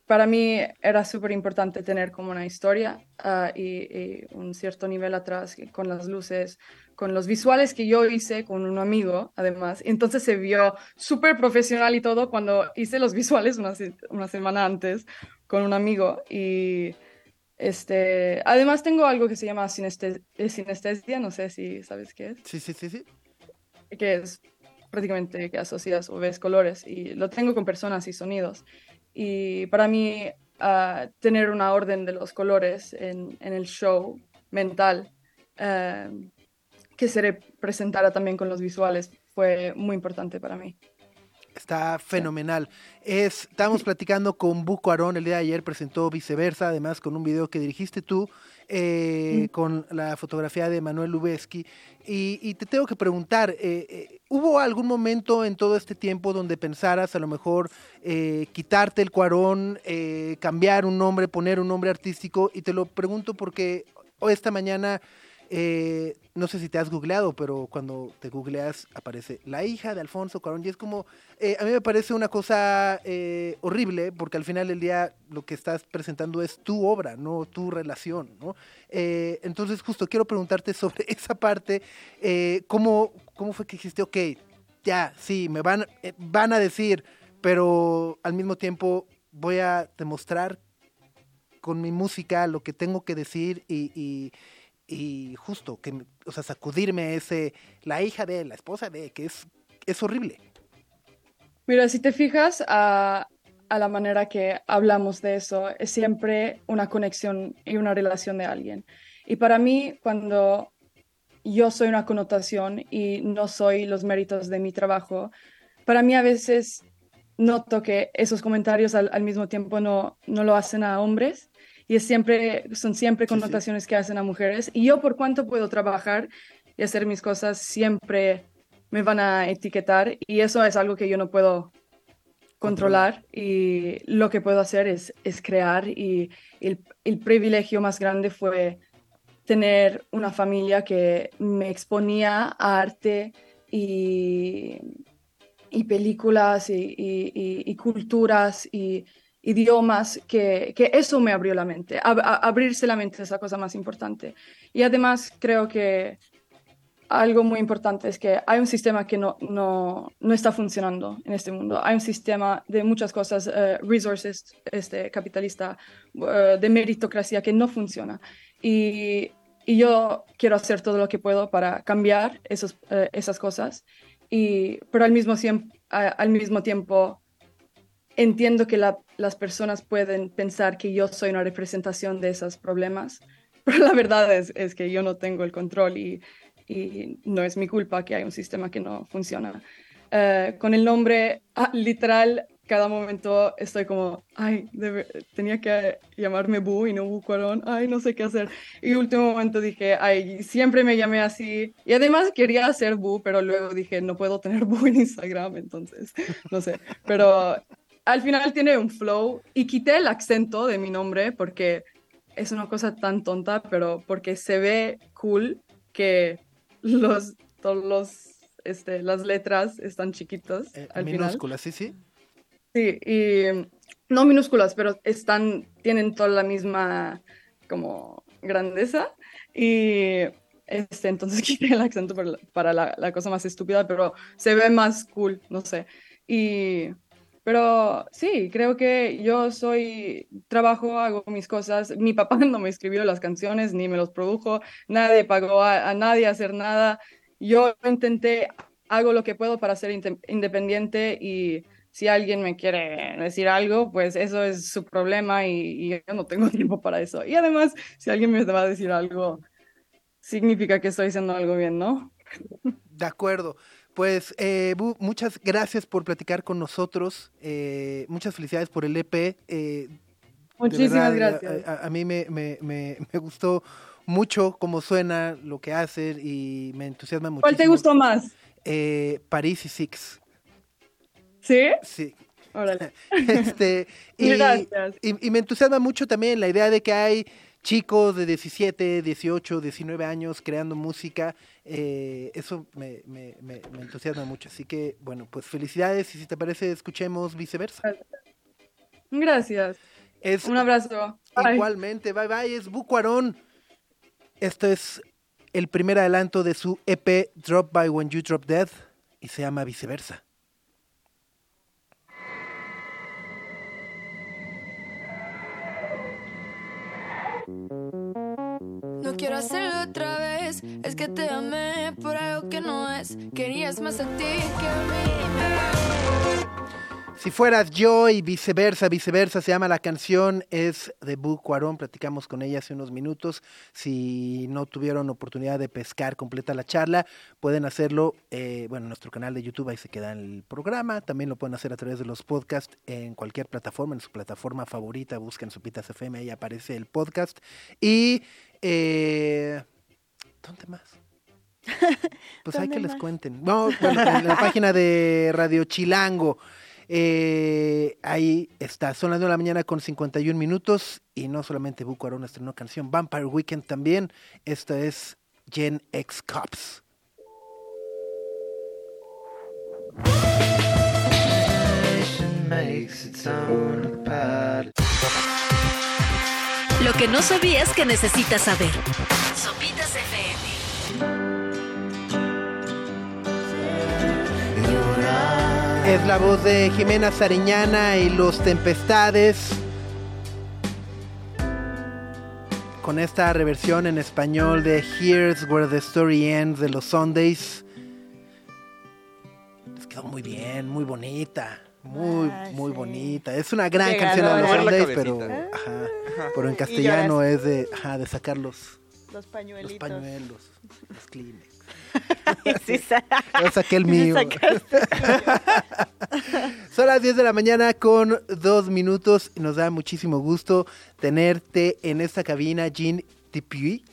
[SPEAKER 5] para mí era súper importante tener como una historia uh, y, y, un cierto nivel atrás con las luces, con los visuales que yo hice con un amigo, además. Entonces se vio súper profesional y todo cuando hice los visuales una, una, semana antes con un amigo. Y este, además tengo algo que se llama sinestesia, sinestesia no sé si sabes qué es.
[SPEAKER 2] Sí, sí, sí, sí.
[SPEAKER 5] Que es prácticamente que asocias o ves colores y lo tengo con personas y sonidos. Y para mí, uh, tener una orden de los colores en, en el show mental, uh, que se representara también con los visuales, fue muy importante para mí.
[SPEAKER 2] Está fenomenal. Es, estábamos platicando con Buco Arón el día de ayer, presentó viceversa, además con un video que dirigiste tú, eh,
[SPEAKER 5] Mm.
[SPEAKER 2] con la fotografía de Manuel Lubezki. Y, y te tengo que preguntar, eh, eh, ¿hubo algún momento en todo este tiempo donde pensaras a lo mejor eh, quitarte el cuarón, cambiar un nombre, poner un nombre artístico? Y te lo pregunto porque hoy esta mañana, eh, no sé si te has googleado, pero cuando te googleas aparece la hija de Alfonso Cuarón y es como, eh, a mí me parece una cosa eh, horrible porque al final del día lo que estás presentando es tu obra, no tu relación, ¿no? Entonces justo quiero preguntarte sobre esa parte, ¿cómo, ¿cómo fue que dijiste, ok, ya, sí, me van, van a decir, pero al mismo tiempo voy a demostrar con mi música lo que tengo que decir y- y justo, que, o sea, sacudirme ese, la hija de, la esposa de, que es, es horrible.
[SPEAKER 5] Mira, si te fijas a, a la manera que hablamos de eso, es siempre una conexión y una relación de alguien. Y para mí, cuando yo soy una connotación y no soy los méritos de mi trabajo, para mí a veces noto que esos comentarios al, al mismo tiempo no, no lo hacen a hombres y es siempre, son siempre connotaciones que hacen a mujeres. Y yo por cuánto puedo trabajar y hacer mis cosas, siempre me van a etiquetar y eso es algo que yo no puedo controlar. Y lo que puedo hacer es, es crear y el, el privilegio más grande fue tener una familia que me exponía a arte y, y películas y, y- y- y culturas y idiomas, que, que eso me abrió la mente. Abrirse la mente es la cosa más importante. Y además creo que algo muy importante es que hay un sistema que no, no, no está funcionando en este mundo. Hay un sistema de muchas cosas, eh, resources este, capitalista, eh, de meritocracia que no funciona. Y, y yo quiero hacer todo lo que puedo para cambiar esos, eh, esas cosas, y, pero al mismo, al mismo tiempo entiendo que la- las personas pueden pensar que yo soy una representación de esos problemas, pero la verdad es, es que yo no tengo el control y, y no es mi culpa que hay un sistema que no funciona. Eh, con el nombre, ah, literal, cada momento estoy como, ay, debe- tenía que llamarme Bu y no Bu Cuarón, ay, no sé qué hacer. Y último momento dije, ay, siempre me llamé así. Y además quería hacer Bu, pero luego dije, no puedo tener Bu en Instagram, entonces, no sé. Pero al final tiene un flow y quité el acento de mi nombre porque es una cosa tan tonta, pero porque se ve cool que los, todos los, este, las letras están chiquitos
[SPEAKER 2] Eh,
[SPEAKER 5] al final.
[SPEAKER 2] minúscula, sí, sí.
[SPEAKER 5] Sí, y no minúsculas, pero están, tienen toda la misma como grandeza. Y este, entonces quité el acento para, la, para la, la cosa más estúpida, pero se ve más cool, no sé. Y, pero sí, creo que yo soy, trabajo, hago mis cosas. Mi papá no me escribió las canciones ni me los produjo, nadie pagó a, nadie hacer nada. Yo intenté, hago lo que puedo para ser independiente y si alguien me quiere decir algo, pues eso es su problema y, y yo no tengo tiempo para eso. Y además, si alguien me va a decir algo, significa que estoy haciendo algo bien, ¿no?
[SPEAKER 2] De acuerdo. Pues, eh, Bu, muchas gracias por platicar con nosotros. eh, muchas felicidades por el EP. eh,
[SPEAKER 5] Muchísimas
[SPEAKER 2] verdad,
[SPEAKER 5] gracias.
[SPEAKER 2] A, a- a mí me, me- me- me gustó mucho cómo suena, lo que hace y me entusiasma muchísimo.
[SPEAKER 5] ¿Cuál te gustó más?
[SPEAKER 2] Eh, París y Six.
[SPEAKER 5] ¿Sí?
[SPEAKER 2] Sí.
[SPEAKER 5] Órale.
[SPEAKER 2] Este, y,
[SPEAKER 5] Gracias.
[SPEAKER 2] y- y me entusiasma mucho también la idea de que hay chicos de 17, 18, 19 años creando música. eh, eso me, me- me- me entusiasma mucho. Así que, bueno, pues felicidades y si te parece, escuchemos viceversa.
[SPEAKER 5] Gracias.
[SPEAKER 2] Es
[SPEAKER 5] Un abrazo.
[SPEAKER 2] Igualmente, bye bye, es Bucuarón. Esto es el primer adelanto de su EP Drop by When You Drop Dead y se llama viceversa.
[SPEAKER 6] Quiero hacerlo otra vez, es que te amé por algo que no es. Querías más a ti que a mí.
[SPEAKER 2] Si fueras yo y viceversa, viceversa, se llama la canción, es de Bu Cuarón, platicamos con ella hace unos minutos. Si no tuvieron oportunidad de pescar completa la charla, pueden hacerlo, eh, bueno, en nuestro canal de YouTube, ahí se queda el programa. También lo pueden hacer a través de los podcasts en cualquier plataforma, en su plataforma favorita, busquen Sopitas FM, ahí aparece el podcast. Y Eh, ¿Dónde más? Pues hay
[SPEAKER 3] ¿Dónde
[SPEAKER 2] que les
[SPEAKER 3] más?
[SPEAKER 2] cuenten. No, bueno, en la página de Radio Chilango. Eh, ahí está, son las 9 de la mañana con 51 minutos y no solamente Buco Arona estrenó canción, Vampire Weekend también. Esta es Gen X Cops.
[SPEAKER 1] Lo que no sabías que necesitas saber. Sopitas FM.
[SPEAKER 2] Es la voz de Jimena Sariñana y Los Tempestades. Con esta reversión en español de Here's Where the Story Ends de los Sundays. Les quedó muy bien, muy bonita. Muy,
[SPEAKER 3] Ah,
[SPEAKER 2] muy
[SPEAKER 3] sí.
[SPEAKER 2] bonita. Es una gran canción de los Sundays, pero, ajá, pero en castellano es de, ajá, de sacar los,
[SPEAKER 3] Los
[SPEAKER 2] los
[SPEAKER 3] pañuelitos.
[SPEAKER 2] pañuelos, los Kleenex.
[SPEAKER 3] Sí,
[SPEAKER 2] Yo saqué el mío. Son las 10 de la mañana con dos minutos y nos da muchísimo gusto tenerte en esta cabina, Jean Tipuy.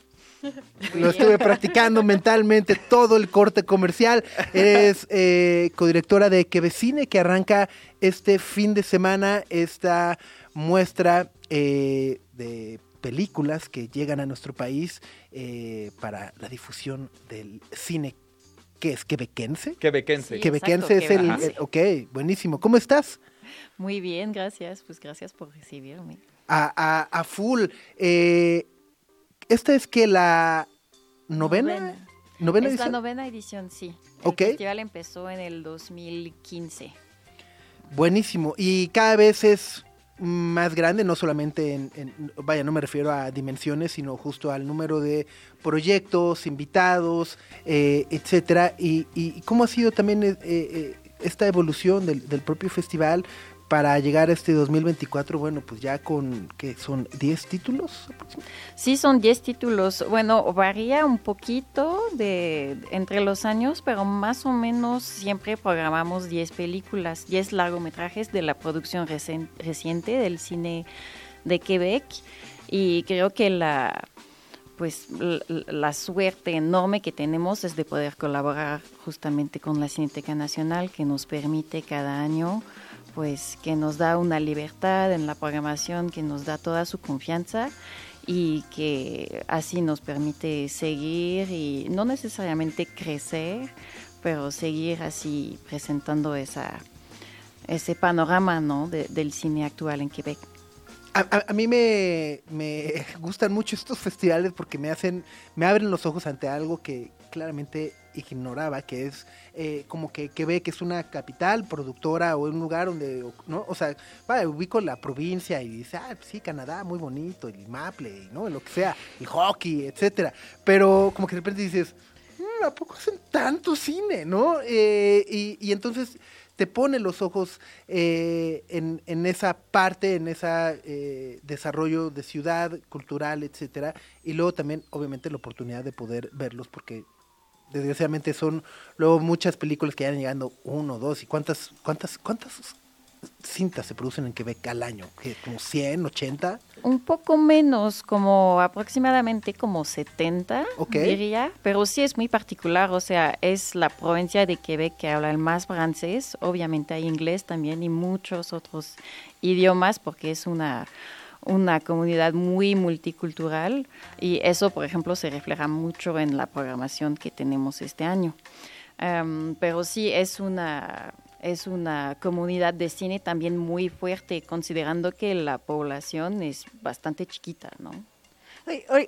[SPEAKER 2] Lo estuve practicando mentalmente todo el corte comercial. Eres eh, codirectora de Quevecine que arranca este fin de semana esta muestra eh, de películas que llegan a nuestro país eh, para la difusión del cine. ¿Qué es? ¿Quebequense?
[SPEAKER 4] Quebequense.
[SPEAKER 7] Sí.
[SPEAKER 2] Quebequense es el, Ok, buenísimo. ¿Cómo estás?
[SPEAKER 7] Muy bien, gracias. Pues gracias por recibirme.
[SPEAKER 2] A, a- a full. Eh, ¿Esta es que la novena? ¿Novena,
[SPEAKER 7] es la
[SPEAKER 2] edición?
[SPEAKER 7] novena edición, sí. El festival empezó en el 2015.
[SPEAKER 2] Buenísimo. Y cada vez es más grande, no solamente en, en- vaya, no me refiero a dimensiones, sino justo al número de proyectos, invitados, eh, etcétera. Y, y cómo ha sido también eh, eh, esta evolución del, del propio festival para llegar a este 2024, bueno, pues ya con, que son 10 títulos?
[SPEAKER 7] Sí, son 10 títulos. Bueno, varía un poquito de entre los años, pero más o menos siempre programamos 10 películas, 10 largometrajes de la producción reciente del cine de Quebec. Y creo que la pues la suerte enorme que tenemos es de poder colaborar justamente con la Cineteca Nacional que nos permite cada año pues que nos da una libertad en la programación, que nos da toda su confianza y que así nos permite seguir y no necesariamente crecer, pero seguir así presentando esa, ese panorama ¿no? de- del cine actual en Quebec.
[SPEAKER 2] A, a- a mí me, me gustan mucho estos festivales porque me hacen, me abren los ojos ante algo que claramente ignoraba, que es eh, como que Quebec es una capital productora o un lugar donde, ¿no? O sea, vaya, ubico la provincia y dice, ah, sí, Canadá, muy bonito, el Maple, ¿no? Lo que sea, el hockey, etcétera. Pero como que de repente dices, "Mm, ¿a poco hacen tanto cine, no? Eh, y, y entonces te pone los ojos eh, en, en esa parte, en ese desarrollo de ciudad, cultural, etcétera, y luego también, obviamente, la oportunidad de poder verlos, porque desgraciadamente son luego muchas películas que ya van llegando uno, dos, y cuántas, cuántas, cuántas cintas se producen en Quebec al año, ¿Qué, como 100, 80,
[SPEAKER 7] Un poco menos, como aproximadamente como 70,
[SPEAKER 2] Ok.
[SPEAKER 7] diría, pero sí es muy particular, o sea, es la provincia de Quebec que habla el más francés, obviamente hay inglés también y muchos otros idiomas porque es una, una comunidad muy multicultural y eso, por ejemplo, se refleja mucho en la programación que tenemos este año. Em, pero sí es una es una comunidad de cine también muy fuerte, considerando que la población es bastante chiquita, ¿no?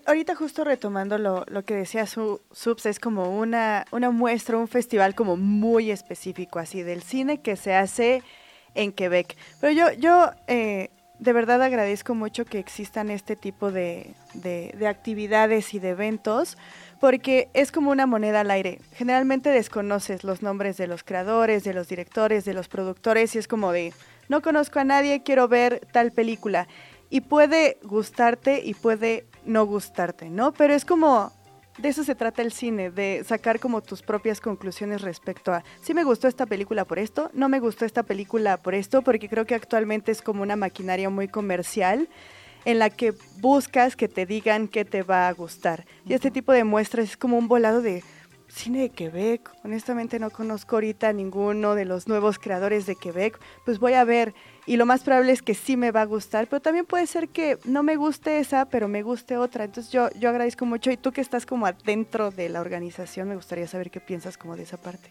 [SPEAKER 3] Ahorita justo retomando lo, lo que decía su, Subs, es como una, una muestra, un festival como muy específico, así, del cine que se hace en Quebec. Pero yo, yo eh, de verdad agradezco mucho que existan este tipo de, de- de actividades y de eventos, porque es como una moneda al aire. Generalmente desconoces los nombres de los creadores, de los directores, de los productores, y es como de, no conozco a nadie, quiero ver tal película. Y puede gustarte y puede no gustarte, ¿no? Pero es como, de eso se trata el cine, de sacar como tus propias conclusiones respecto a, sí me gustó esta película por esto, no me gustó esta película por esto, porque creo que actualmente es como una maquinaria muy comercial en la que buscas que te digan qué te va a gustar. Y este tipo de muestras es como un volado de cine de Quebec. Honestamente no conozco ahorita ninguno de los nuevos creadores de Quebec. Pues voy a ver y lo más probable es que sí me va a gustar, pero también puede ser que no me guste esa, pero me guste otra. Entonces yo, yo agradezco mucho y tú que estás como adentro de la organización, me gustaría saber qué piensas como de esa parte.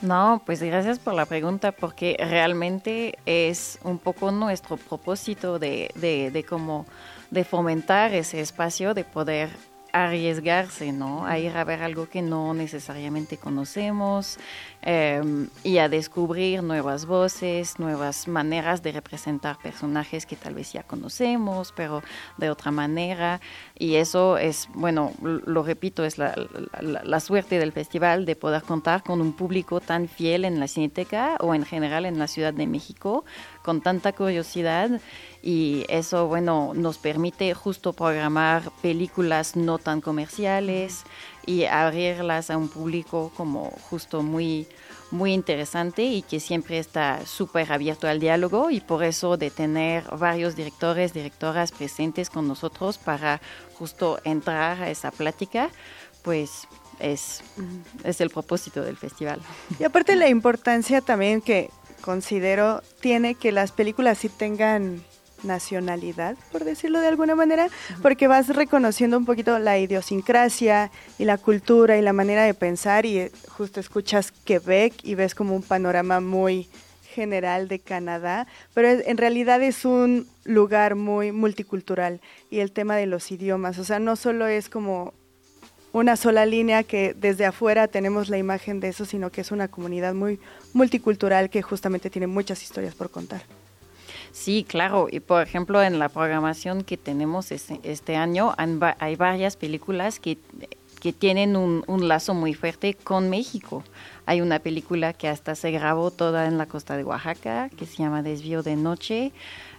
[SPEAKER 7] No, pues gracias por la pregunta, porque realmente es un poco nuestro propósito de, de, de como de fomentar ese espacio, de poder arriesgarse, ¿no? A ir a ver algo que no necesariamente conocemos eh, y a descubrir nuevas voces, nuevas maneras de representar personajes que tal vez ya conocemos, pero de otra manera. Y eso es, bueno, lo repito, es la, la suerte del festival de poder contar con un público tan fiel en la Cineteca o en general en la Ciudad de México, con tanta curiosidad y eso, bueno, nos permite justo programar películas no tan comerciales y abrirlas a un público como justo muy muy interesante y que siempre está súper abierto al diálogo y por eso de tener varios directores, directoras presentes con nosotros para justo entrar a esa plática, pues es, es el propósito del festival.
[SPEAKER 3] Y aparte la importancia también que considero tiene que las películas sí tengan nacionalidad, por decirlo de alguna manera, porque vas reconociendo un poquito la idiosincrasia y la cultura y la manera de pensar y justo escuchas Quebec y ves como un panorama muy general de Canadá, pero en realidad es un lugar muy multicultural y el tema de los idiomas, o sea, no solo es como una sola línea que desde afuera tenemos la imagen de eso, sino que es una comunidad muy multicultural que justamente tiene muchas historias por contar.
[SPEAKER 7] Sí, claro. Y por ejemplo, en la programación que tenemos este, este año hay varias películas que, que tienen un, un, lazo muy fuerte con México. Hay una película que hasta se grabó toda en la costa de Oaxaca, que se llama Desvío de Noche.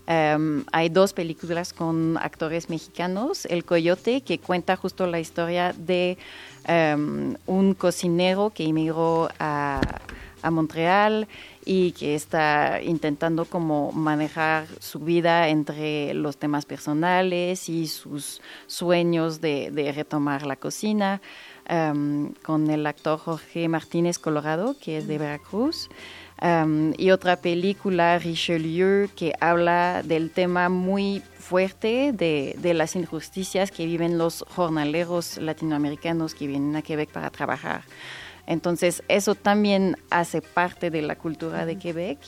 [SPEAKER 7] Um, hay dos películas con actores mexicanos, El Coyote, que cuenta justo la historia de um, un cocinero que emigró a, Montreal y que está intentando como manejar su vida entre los temas personales y sus sueños de, retomar la cocina, um, con el actor Jorge Martínez Colorado, que es de Veracruz. Um, y otra película, Richelieu, que habla del tema muy fuerte de, de, las injusticias que viven los jornaleros latinoamericanos que vienen a Quebec para trabajar. Entonces, eso también hace parte de la cultura de Quebec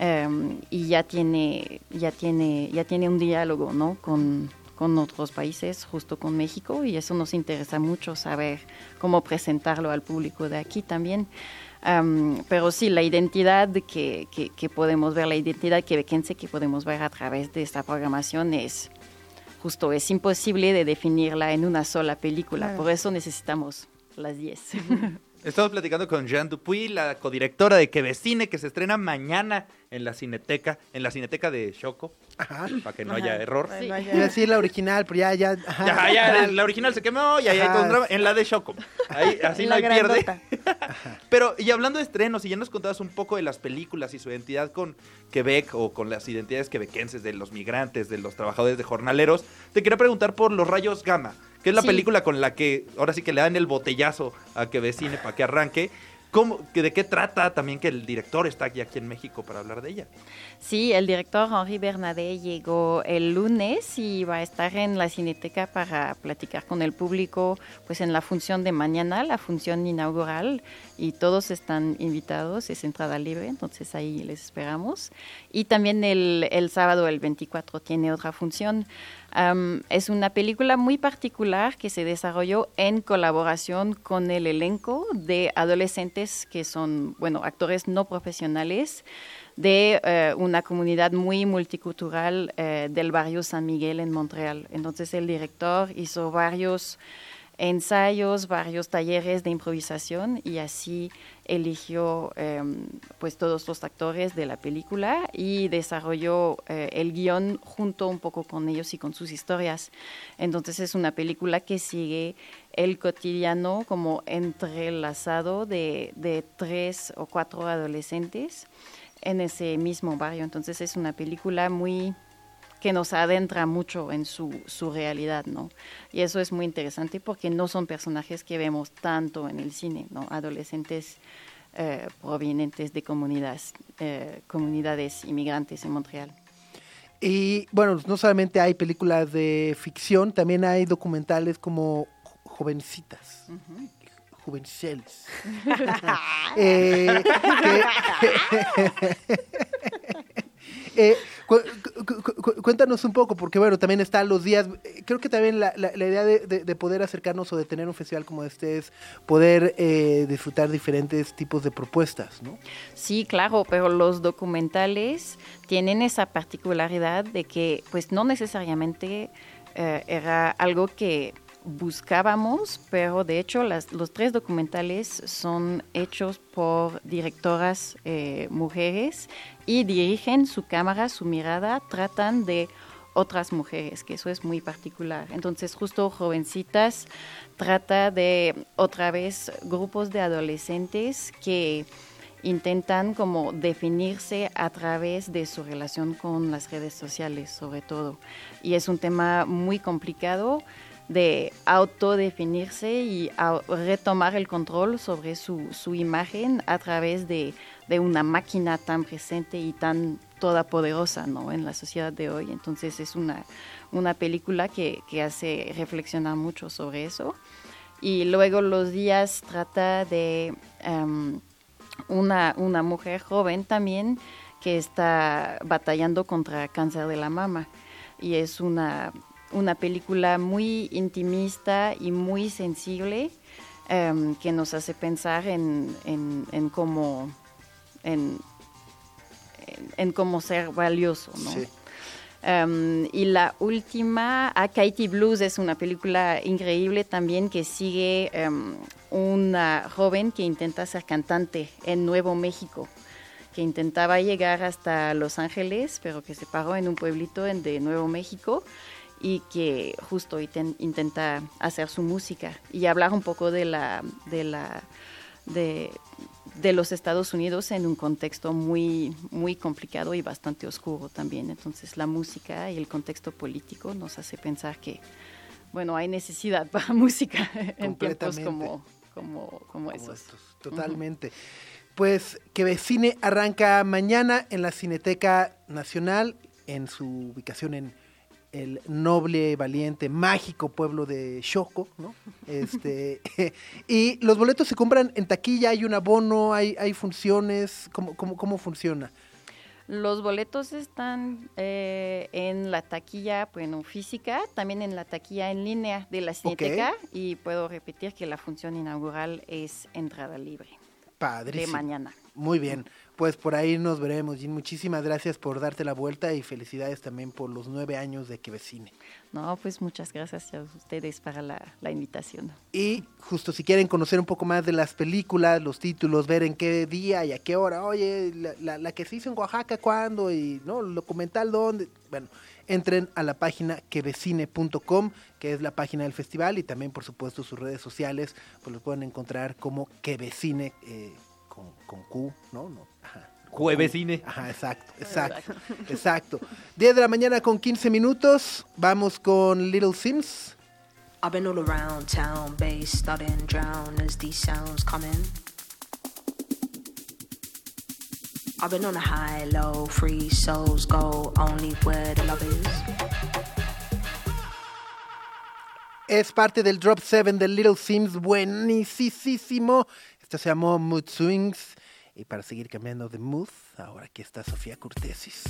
[SPEAKER 7] um, y ya tiene, ya, tiene, ya tiene un diálogo ¿no? con, con otros países, justo con México, y eso nos interesa mucho saber cómo presentarlo al público de aquí también. Um, pero sí, la identidad que, que, que, podemos ver, la identidad quebequense que podemos ver a través de esta programación es justo, es imposible de definirla en una sola película, claro. por eso necesitamos las 10.
[SPEAKER 4] Estamos platicando con Jean Dupuy, la codirectora de Quevecine, que se estrena mañana en la Cineteca, en la Cineteca de Choco. Ajá. Para que no
[SPEAKER 2] ajá.
[SPEAKER 4] haya error.
[SPEAKER 2] Sí. Iba a decir la original, pero ya, ya.
[SPEAKER 4] Ajá. Ya, ya, la original se quemó y ahí hay todo un drama. En la de Choco. Ahí, así no hay pierde. pero, y hablando de estrenos, y ya nos contabas un poco de las películas y su identidad con Quebec o con las identidades quebequenses de los migrantes, de los trabajadores de jornaleros, te quería preguntar por Los Rayos Gamma que es la sí. película con la que ahora sí que le dan el botellazo a que vecine para que arranque. ¿Cómo, ¿De qué trata también que el director está aquí, aquí en México para hablar de ella?
[SPEAKER 7] Sí, el director Henri Bernadette llegó el lunes y va a estar en la Cineteca para platicar con el público pues en la función de mañana, la función inaugural, y todos están invitados, es entrada libre, entonces ahí les esperamos. Y también el, el sábado, el 24, tiene otra función. Es una película muy particular que se desarrolló en colaboración con el elenco de adolescentes que son, bueno, actores no profesionales de uh, una comunidad muy multicultural uh, del barrio San Miguel en Montreal. Entonces el director hizo varios ensayos, varios talleres de improvisación y así eligió eh, pues todos los actores de la película y desarrolló eh, el guion junto un poco con ellos y con sus historias. Entonces es una película que sigue el cotidiano como entrelazado de, de tres o cuatro adolescentes en ese mismo barrio. Entonces es una película muy que nos adentra mucho en su, su realidad, ¿no? Y eso es muy interesante porque no son personajes que vemos tanto en el cine, ¿no? Adolescentes eh, provenientes de comunidades, eh, comunidades inmigrantes en Montreal.
[SPEAKER 2] Y bueno, no solamente hay películas de ficción, también hay documentales como Jovencitas. Jovenciales. Eh, que- Eh, cu- cu- cu- cuéntanos un poco, porque bueno, también están los días, eh, creo que también la, idea de, de- de poder acercarnos o de tener un festival como este es poder eh, disfrutar diferentes tipos de propuestas, ¿no?
[SPEAKER 7] Sí, claro, pero los documentales tienen esa particularidad de que pues no necesariamente eh, era algo que buscábamos, pero de hecho las- los tres documentales son hechos por directoras eh, mujeres y dirigen su cámara, su mirada, tratan de otras mujeres, que eso es muy particular. Entonces, justo Jovencitas trata de otra vez grupos de adolescentes que intentan como definirse a través de su relación con las redes sociales, sobre todo. Y es un tema muy complicado de autodefinirse y retomar el control sobre su, su imagen a través de, de una máquina tan presente y tan todopoderosa ¿no? en la sociedad de hoy. Entonces es una, una película que, que hace reflexionar mucho sobre eso. Y luego los días trata de em, una, una mujer joven también que está batallando contra cáncer de la mama. Y es una, una película muy intimista y muy sensible em, que nos hace pensar en, en, en cómo, en, en- cómo ser valioso, ¿no?
[SPEAKER 2] Sí.
[SPEAKER 7] Um, y la última, A Katie Blues, es una película increíble también que sigue um, una joven que intenta ser cantante en Nuevo México, que intentaba llegar hasta Los Ángeles, pero que se paró en un pueblito de Nuevo México y que justo inten- intenta hacer su música y hablar un poco de la, de la, de, de los Estados Unidos en un contexto muy, muy complicado y bastante oscuro también. Entonces la música y el contexto político nos hace pensar que, bueno, hay necesidad para música en tiempos como, como, como
[SPEAKER 2] como
[SPEAKER 7] esos.
[SPEAKER 2] estos, Totalmente. Pues que Cine arranca mañana en la Cineteca Nacional, en su ubicación en el noble, valiente, mágico pueblo de Xoco, ¿no? Este, y los boletos se compran en taquilla, hay un abono, hay, hay funciones, ¿cómo, cómo, cómo funciona?
[SPEAKER 7] Los boletos están eh, en la taquilla, bueno, física, también en la taquilla en línea de la Cineteca y puedo repetir que la función inaugural es entrada libre de mañana.
[SPEAKER 2] Muy bien, pues por ahí nos veremos. Jin, muchísimas gracias por darte la vuelta y felicidades también por los nueve años de Quevecine.
[SPEAKER 7] No, pues muchas gracias a ustedes para la, la invitación.
[SPEAKER 2] Y justo si quieren conocer un poco más de las películas, los títulos, ver en qué día y a qué hora, oye, la, la- la que se hizo en Oaxaca, cuándo, y no, el documental dónde, bueno, entren a la página quevecine.com, que es la página del festival, y también por supuesto sus redes sociales, pues los pueden encontrar como Quevecine, eh, con, con Q, ¿no? no Q.
[SPEAKER 4] Juevescine.
[SPEAKER 2] Ajá, exacto, exacto, exacto. 10 de la mañana con 15 minutos, vamos con Little Sims.
[SPEAKER 8] I've been all around town, bass studying, drown as these sounds come in. I've been on a high, low, free souls go only where the love is.
[SPEAKER 2] Es parte del Drop 7 de Little Sims, buenísimo. Esto se llamó Mood Swings. Y para seguir cambiando de mood, ahora aquí está Sofía Cortesis.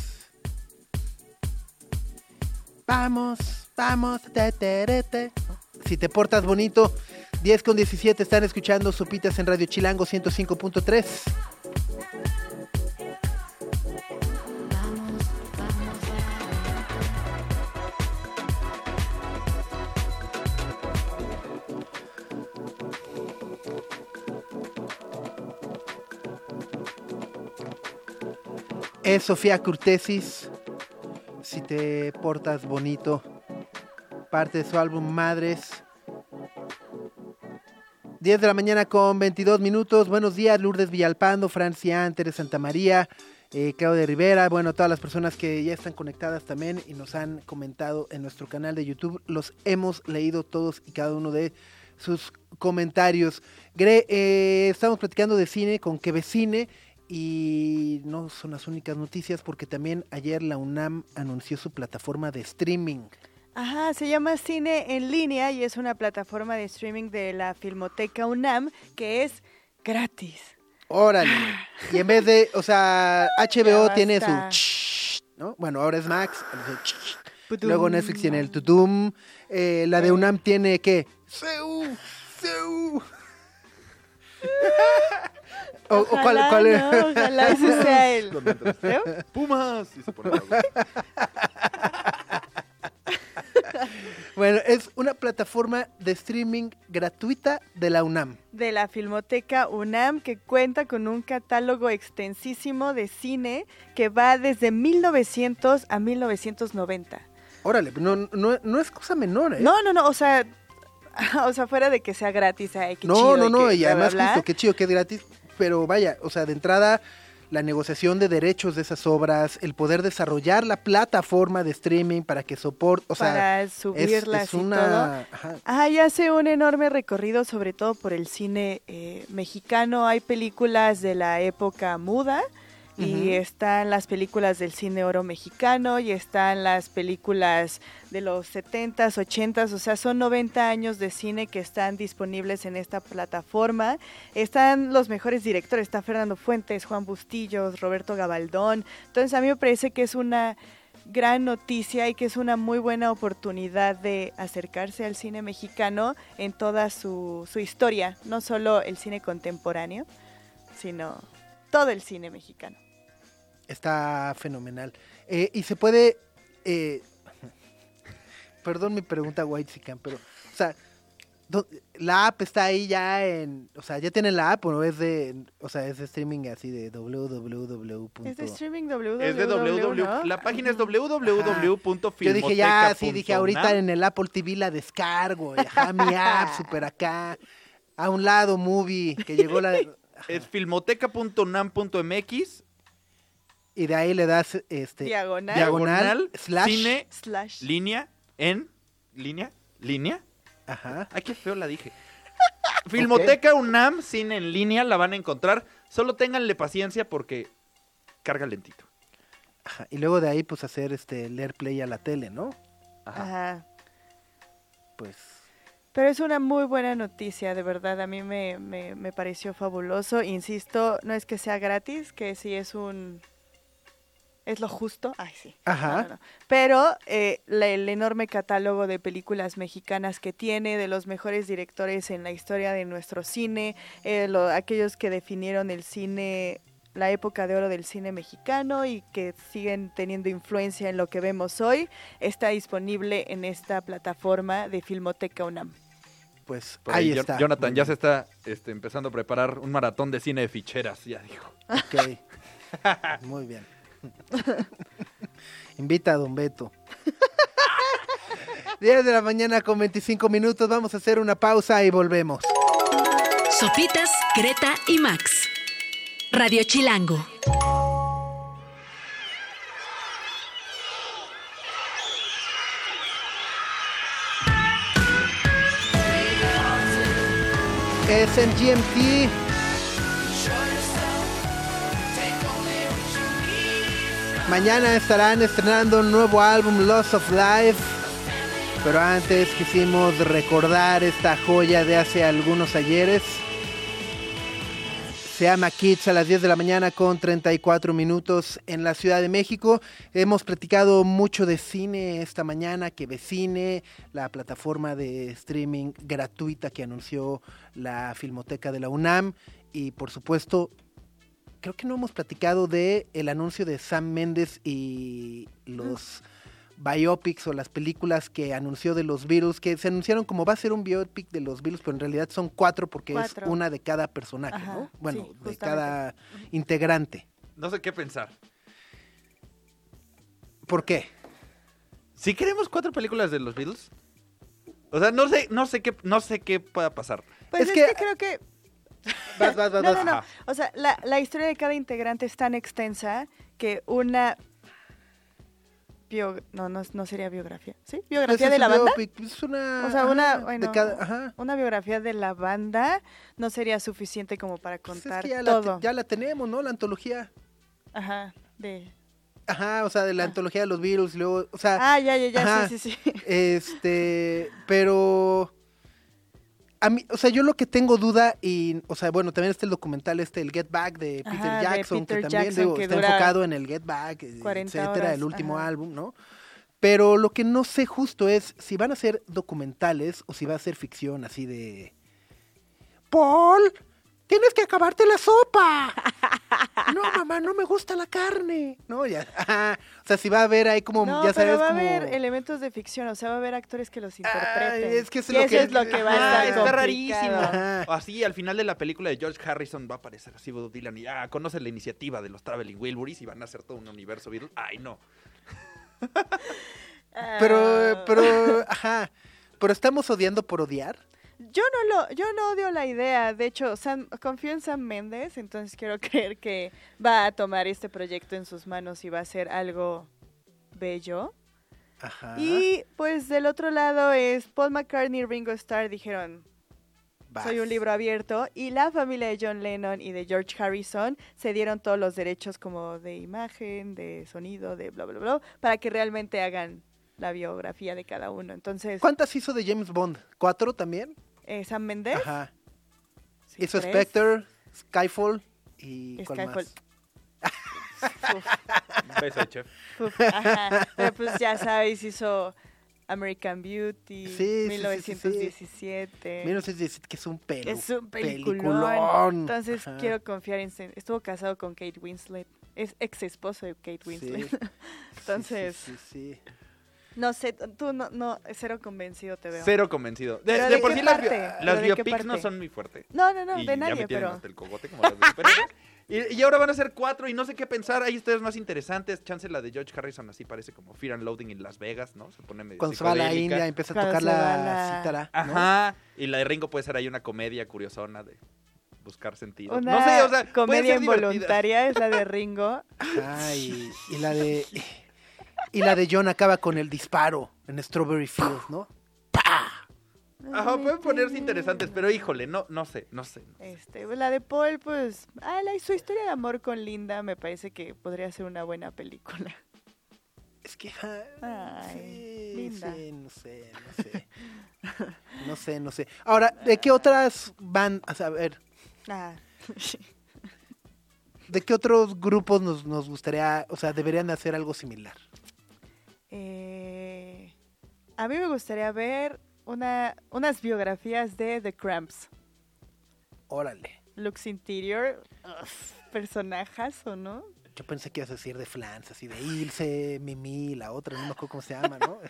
[SPEAKER 2] Vamos, vamos, te, te, te. Si te portas bonito, 10 con 17 están escuchando Sopitas en Radio Chilango 105.3. Es Sofía Curtesis. Si te portas bonito. Parte de su álbum Madres. 10 de la mañana con 22 minutos. Buenos días, Lourdes Villalpando, Francia Antes Santa María. eh, Claudia Rivera, bueno, todas las personas que ya están conectadas también y nos han comentado en nuestro canal de YouTube. Los hemos leído todos y cada uno de sus comentarios. Gre, eh, estamos platicando de cine con que Cine y no son las únicas noticias porque también ayer la UNAM anunció su plataforma de streaming.
[SPEAKER 3] Ajá, se llama Cine en línea y es una plataforma de streaming de la Filmoteca UNAM que es gratis.
[SPEAKER 2] Órale. Y en vez de, o sea, HBO tiene su ch- ¿no? Bueno, ahora es Max. Luego Netflix tiene el Tutum. Eh, la de UNAM tiene ¿qué? Seu, Seu. O- o cuál-
[SPEAKER 3] Ojalá,
[SPEAKER 2] cuál es?
[SPEAKER 3] ¿no? Ojalá ese sea. ¿Creo?
[SPEAKER 4] Pumas. Y se pone.
[SPEAKER 2] Bueno, es una plataforma de streaming gratuita de la UNAM.
[SPEAKER 3] de la Filmoteca UNAM que cuenta con un catálogo extensísimo de cine que va desde 1900 a 1990.
[SPEAKER 2] Órale, no, no, no es cosa menor, ¿eh?
[SPEAKER 3] No, no, no, o sea, o sea, fuera de que sea gratis, ay, qué
[SPEAKER 2] no,
[SPEAKER 3] chido
[SPEAKER 2] no, no,
[SPEAKER 3] que
[SPEAKER 2] y
[SPEAKER 3] bla, bla,
[SPEAKER 2] además
[SPEAKER 3] bla.
[SPEAKER 2] justo, qué chido, qué gratis. Pero vaya, o sea, de entrada, la negociación de derechos de esas obras, el poder desarrollar la plataforma de streaming para que soporte, o sea,
[SPEAKER 3] para
[SPEAKER 2] es,
[SPEAKER 3] subirlas
[SPEAKER 2] es
[SPEAKER 3] y todo.
[SPEAKER 2] una... ajá.
[SPEAKER 3] Ah, y hace un enorme recorrido, sobre todo por el cine eh, mexicano. Hay películas de la época muda y están las películas del cine oro mexicano y están las películas de los 70s, 80s, o sea, son 90 años de cine que están disponibles en esta plataforma. Están los mejores directores, está Fernando Fuentes, Juan Bustillos, Roberto Gabaldón. Entonces, a mí me parece que es una gran noticia y que es una muy buena oportunidad de acercarse al cine mexicano en toda su, su historia, no solo el cine contemporáneo, sino todo el cine mexicano.
[SPEAKER 2] Está fenomenal. Eh, y se puede... eh, perdón mi pregunta, White pero, o sea, la app está ahí ya en... O sea, ya tienen la app o no es de... O sea, es de streaming así de www.
[SPEAKER 3] Es de streaming www.
[SPEAKER 4] Es de www.
[SPEAKER 3] ¿no?
[SPEAKER 4] La página es
[SPEAKER 3] Ujú.
[SPEAKER 4] www.filmoteca.unam.
[SPEAKER 2] Yo dije ya, sí, dije ahorita en el Apple TV la descargo, y ajá, mi app, super acá. A un lado, movie, que llegó la...
[SPEAKER 4] Es filmoteca.unam.mx
[SPEAKER 2] Y de ahí le das este
[SPEAKER 3] Diagonal.
[SPEAKER 2] diagonal, slash.
[SPEAKER 4] cine
[SPEAKER 3] Slash.
[SPEAKER 4] línea en línea línea.
[SPEAKER 2] Ajá.
[SPEAKER 4] Ay, qué feo la dije. Filmoteca UNAM cine en línea la van a encontrar. Solo ténganle paciencia porque carga lentito.
[SPEAKER 2] ajá. Y luego de ahí, pues hacer este leer play a la tele, ¿no?
[SPEAKER 4] Ajá.
[SPEAKER 3] Ajá.
[SPEAKER 2] Pues.
[SPEAKER 3] Pero es una muy buena noticia, de verdad. A mí me, me, me pareció fabuloso. Insisto, no es que sea gratis, que sí es un... Es lo justo. Ay, sí.
[SPEAKER 2] Ajá.
[SPEAKER 3] No, no, no. Pero eh, la- el enorme catálogo de películas mexicanas que tiene, de los mejores directores en la historia de nuestro cine, eh, lo- aquellos que definieron el cine, la época de oro del cine mexicano y que siguen teniendo influencia en lo que vemos hoy, está disponible en esta plataforma de Filmoteca UNAM.
[SPEAKER 2] Pues
[SPEAKER 4] Por
[SPEAKER 2] ahí está.
[SPEAKER 4] Jonathan ya se está este, empezando a preparar un maratón de cine de ficheras, ya dijo.
[SPEAKER 2] Ok. Muy bien. Invita a Don Beto. 10 de la mañana con 25 minutos. Vamos a hacer una pausa y volvemos.
[SPEAKER 1] Sopitas, Greta y Max. Radio Chilango.
[SPEAKER 2] Es. Mañana estarán estrenando un nuevo álbum, Loss of Life. Pero antes quisimos recordar esta joya de hace algunos ayeres. Se llama Kids a las 10 de la mañana con 34 minutos en la Ciudad de México. Hemos platicado mucho de cine esta mañana, que Vecine, la plataforma de streaming gratuita que anunció la Filmoteca de la UNAM. Y por supuesto, creo que no hemos platicado de el anuncio de Sam Méndez y los biopics o las películas que anunció de los Beatles, que se anunciaron como va a ser un biopic de los Beatles, pero en realidad son cuatro porque
[SPEAKER 3] Cuatro.
[SPEAKER 2] es una de cada personaje,
[SPEAKER 3] Ajá,
[SPEAKER 2] ¿no? Bueno,
[SPEAKER 3] sí,
[SPEAKER 2] de
[SPEAKER 3] justamente.
[SPEAKER 2] cada integrante.
[SPEAKER 4] No sé qué pensar.
[SPEAKER 2] ¿Por qué?
[SPEAKER 4] Si queremos cuatro películas de los Beatles. O sea, no sé, no sé qué, no sé qué pueda pasar.
[SPEAKER 3] Pues
[SPEAKER 2] Es
[SPEAKER 3] es,
[SPEAKER 2] que-
[SPEAKER 3] que... creo que
[SPEAKER 2] Vas, vas, vas,
[SPEAKER 3] No, no, no. O sea, la, la historia de cada integrante es tan extensa que una... bio- no, no, no sería biografía. ¿Sí?
[SPEAKER 2] Pues
[SPEAKER 3] ¿Biografía de la banda?
[SPEAKER 2] biopic, Es una.
[SPEAKER 3] O sea, una,
[SPEAKER 2] ajá,
[SPEAKER 3] bueno,
[SPEAKER 2] de cada- ajá.
[SPEAKER 3] una biografía de la banda no sería suficiente como para
[SPEAKER 2] Pues es
[SPEAKER 3] contar
[SPEAKER 2] que ya, la,
[SPEAKER 3] todo.
[SPEAKER 2] ya la tenemos, ¿no? La antología.
[SPEAKER 3] Ajá, de...
[SPEAKER 2] Ajá, o sea, de la antología de los virus, luego, o sea,
[SPEAKER 3] Ah, ya, ya, ya,
[SPEAKER 2] ajá.
[SPEAKER 3] sí, sí, sí.
[SPEAKER 2] Este, pero a mí, o sea, yo lo que tengo duda y, o sea, bueno, también está el documental este, el Get Back de Peter
[SPEAKER 3] Ajá, de
[SPEAKER 2] Jackson,
[SPEAKER 3] Peter
[SPEAKER 2] que también
[SPEAKER 3] Jackson,
[SPEAKER 2] digo,
[SPEAKER 3] que
[SPEAKER 2] está enfocado en el Get Back, eh,
[SPEAKER 3] 40
[SPEAKER 2] etcétera,
[SPEAKER 3] horas,
[SPEAKER 2] el último
[SPEAKER 3] ajá.
[SPEAKER 2] álbum, ¿no? Pero lo que no sé justo es si van a ser documentales o si va a ser ficción así de Paul, tienes que acabarte la sopa. No, mamá, no me gusta la carne. No, ya. O sea, si va a haber ahí como,
[SPEAKER 3] No,
[SPEAKER 2] ya sabes,
[SPEAKER 3] pero va a
[SPEAKER 2] como...
[SPEAKER 3] haber elementos de ficción, o sea, va a haber actores que los interpreten.
[SPEAKER 2] Ay, es que eso
[SPEAKER 3] y
[SPEAKER 2] es lo
[SPEAKER 3] eso
[SPEAKER 2] que-
[SPEAKER 3] es lo que va a
[SPEAKER 2] Ajá,
[SPEAKER 3] estar
[SPEAKER 4] está rarísimo.
[SPEAKER 2] Ajá.
[SPEAKER 4] Así, al final de la película de George Harrison va a aparecer así Bob Dylan y ah, conoce la iniciativa de los Traveling Wilburys y van a hacer todo un universo Beatles. Ay, no.
[SPEAKER 2] Pero,
[SPEAKER 3] Ah,
[SPEAKER 2] pero, ajá. Pero estamos odiando por odiar.
[SPEAKER 3] Yo no lo, yo no odio la idea. De hecho, Sam- confío en Sam Méndez, entonces quiero creer que va a tomar este proyecto en sus manos y va a ser algo bello.
[SPEAKER 2] Ajá.
[SPEAKER 3] Y pues del otro lado es Paul McCartney y Ringo Starr dijeron,
[SPEAKER 2] Vas.
[SPEAKER 3] soy un libro abierto. Y la familia de John Lennon y de George Harrison se dieron todos los derechos como de imagen, de sonido, de bla, bla, bla, para que realmente hagan la biografía de cada uno. Entonces,
[SPEAKER 2] ¿Cuántas hizo de James Bond? ¿Cuatro también?
[SPEAKER 3] Eh, Sam Méndez.
[SPEAKER 2] Ajá.
[SPEAKER 3] sí.
[SPEAKER 2] Spectre, Skyfall y ¿cuál
[SPEAKER 3] Skyfall.
[SPEAKER 2] más?
[SPEAKER 3] Uf.
[SPEAKER 4] Un beso, chef.
[SPEAKER 3] Uf, ajá. Pero pues ya sabes, hizo American Beauty,
[SPEAKER 2] Sí, sí, sí, sí, sí.
[SPEAKER 3] 1917.
[SPEAKER 2] 1917, que es un pelo.
[SPEAKER 3] Es un peliculón.
[SPEAKER 2] peliculón.
[SPEAKER 3] Entonces
[SPEAKER 2] Ajá.
[SPEAKER 3] quiero confiar en... Estuvo casado con Kate Winslet. Es ex esposo de Kate Winslet.
[SPEAKER 2] Sí.
[SPEAKER 3] Entonces,
[SPEAKER 2] Sí, sí, sí, sí.
[SPEAKER 3] No sé, tú no, no, cero convencido te veo.
[SPEAKER 4] Cero convencido. De,
[SPEAKER 3] ¿Pero
[SPEAKER 4] de
[SPEAKER 3] de
[SPEAKER 4] por
[SPEAKER 3] qué
[SPEAKER 4] sí las, biopics no son muy fuertes.
[SPEAKER 3] No, no, no,
[SPEAKER 4] y
[SPEAKER 3] de
[SPEAKER 4] ya
[SPEAKER 3] nadie, pero...
[SPEAKER 4] hasta el cogote como las de superhéroes. y, y ahora van a ser cuatro y no sé qué pensar. Hay historias más interesantes. Chance la de George Harrison así parece como Fear and Loading en Las Vegas, ¿no? Se pone medio
[SPEAKER 2] Cuando se va a la. India empieza a tocar la,
[SPEAKER 3] la-
[SPEAKER 2] cítara. ¿no?
[SPEAKER 4] Ajá. Y la de Ringo puede ser ahí una comedia curiosona de buscar sentido.
[SPEAKER 3] Una
[SPEAKER 4] no sé, o sea,
[SPEAKER 3] comedia involuntaria es la de Ringo.
[SPEAKER 2] Ajá, y, y la de y la de John acaba con el disparo en Strawberry Fields, ¿no?
[SPEAKER 4] Ajá, pueden ponerse interesantes, pero híjole, no, no sé, no sé. no sé.
[SPEAKER 3] Este, pues, la de Paul, pues, ah, la, su historia de amor con Linda me parece que podría ser una buena película.
[SPEAKER 2] Es que ah,
[SPEAKER 3] Ay,
[SPEAKER 2] sí,
[SPEAKER 3] linda.
[SPEAKER 2] sí, no sé, no sé. No sé, no sé. Ahora, ¿de qué otras van a saber?
[SPEAKER 3] Ah,
[SPEAKER 2] ¿De qué otros grupos nos, nos gustaría, o sea, deberían de hacer algo similar?
[SPEAKER 3] Eh, a mí me gustaría ver una, unas biografías de The Cramps.
[SPEAKER 2] Órale.
[SPEAKER 3] Looks Interior, uf, personajas o no.
[SPEAKER 2] Yo pensé que ibas a decir de Flans, así de Ilse, Mimi, la otra, no me acuerdo cómo se llama, ¿no?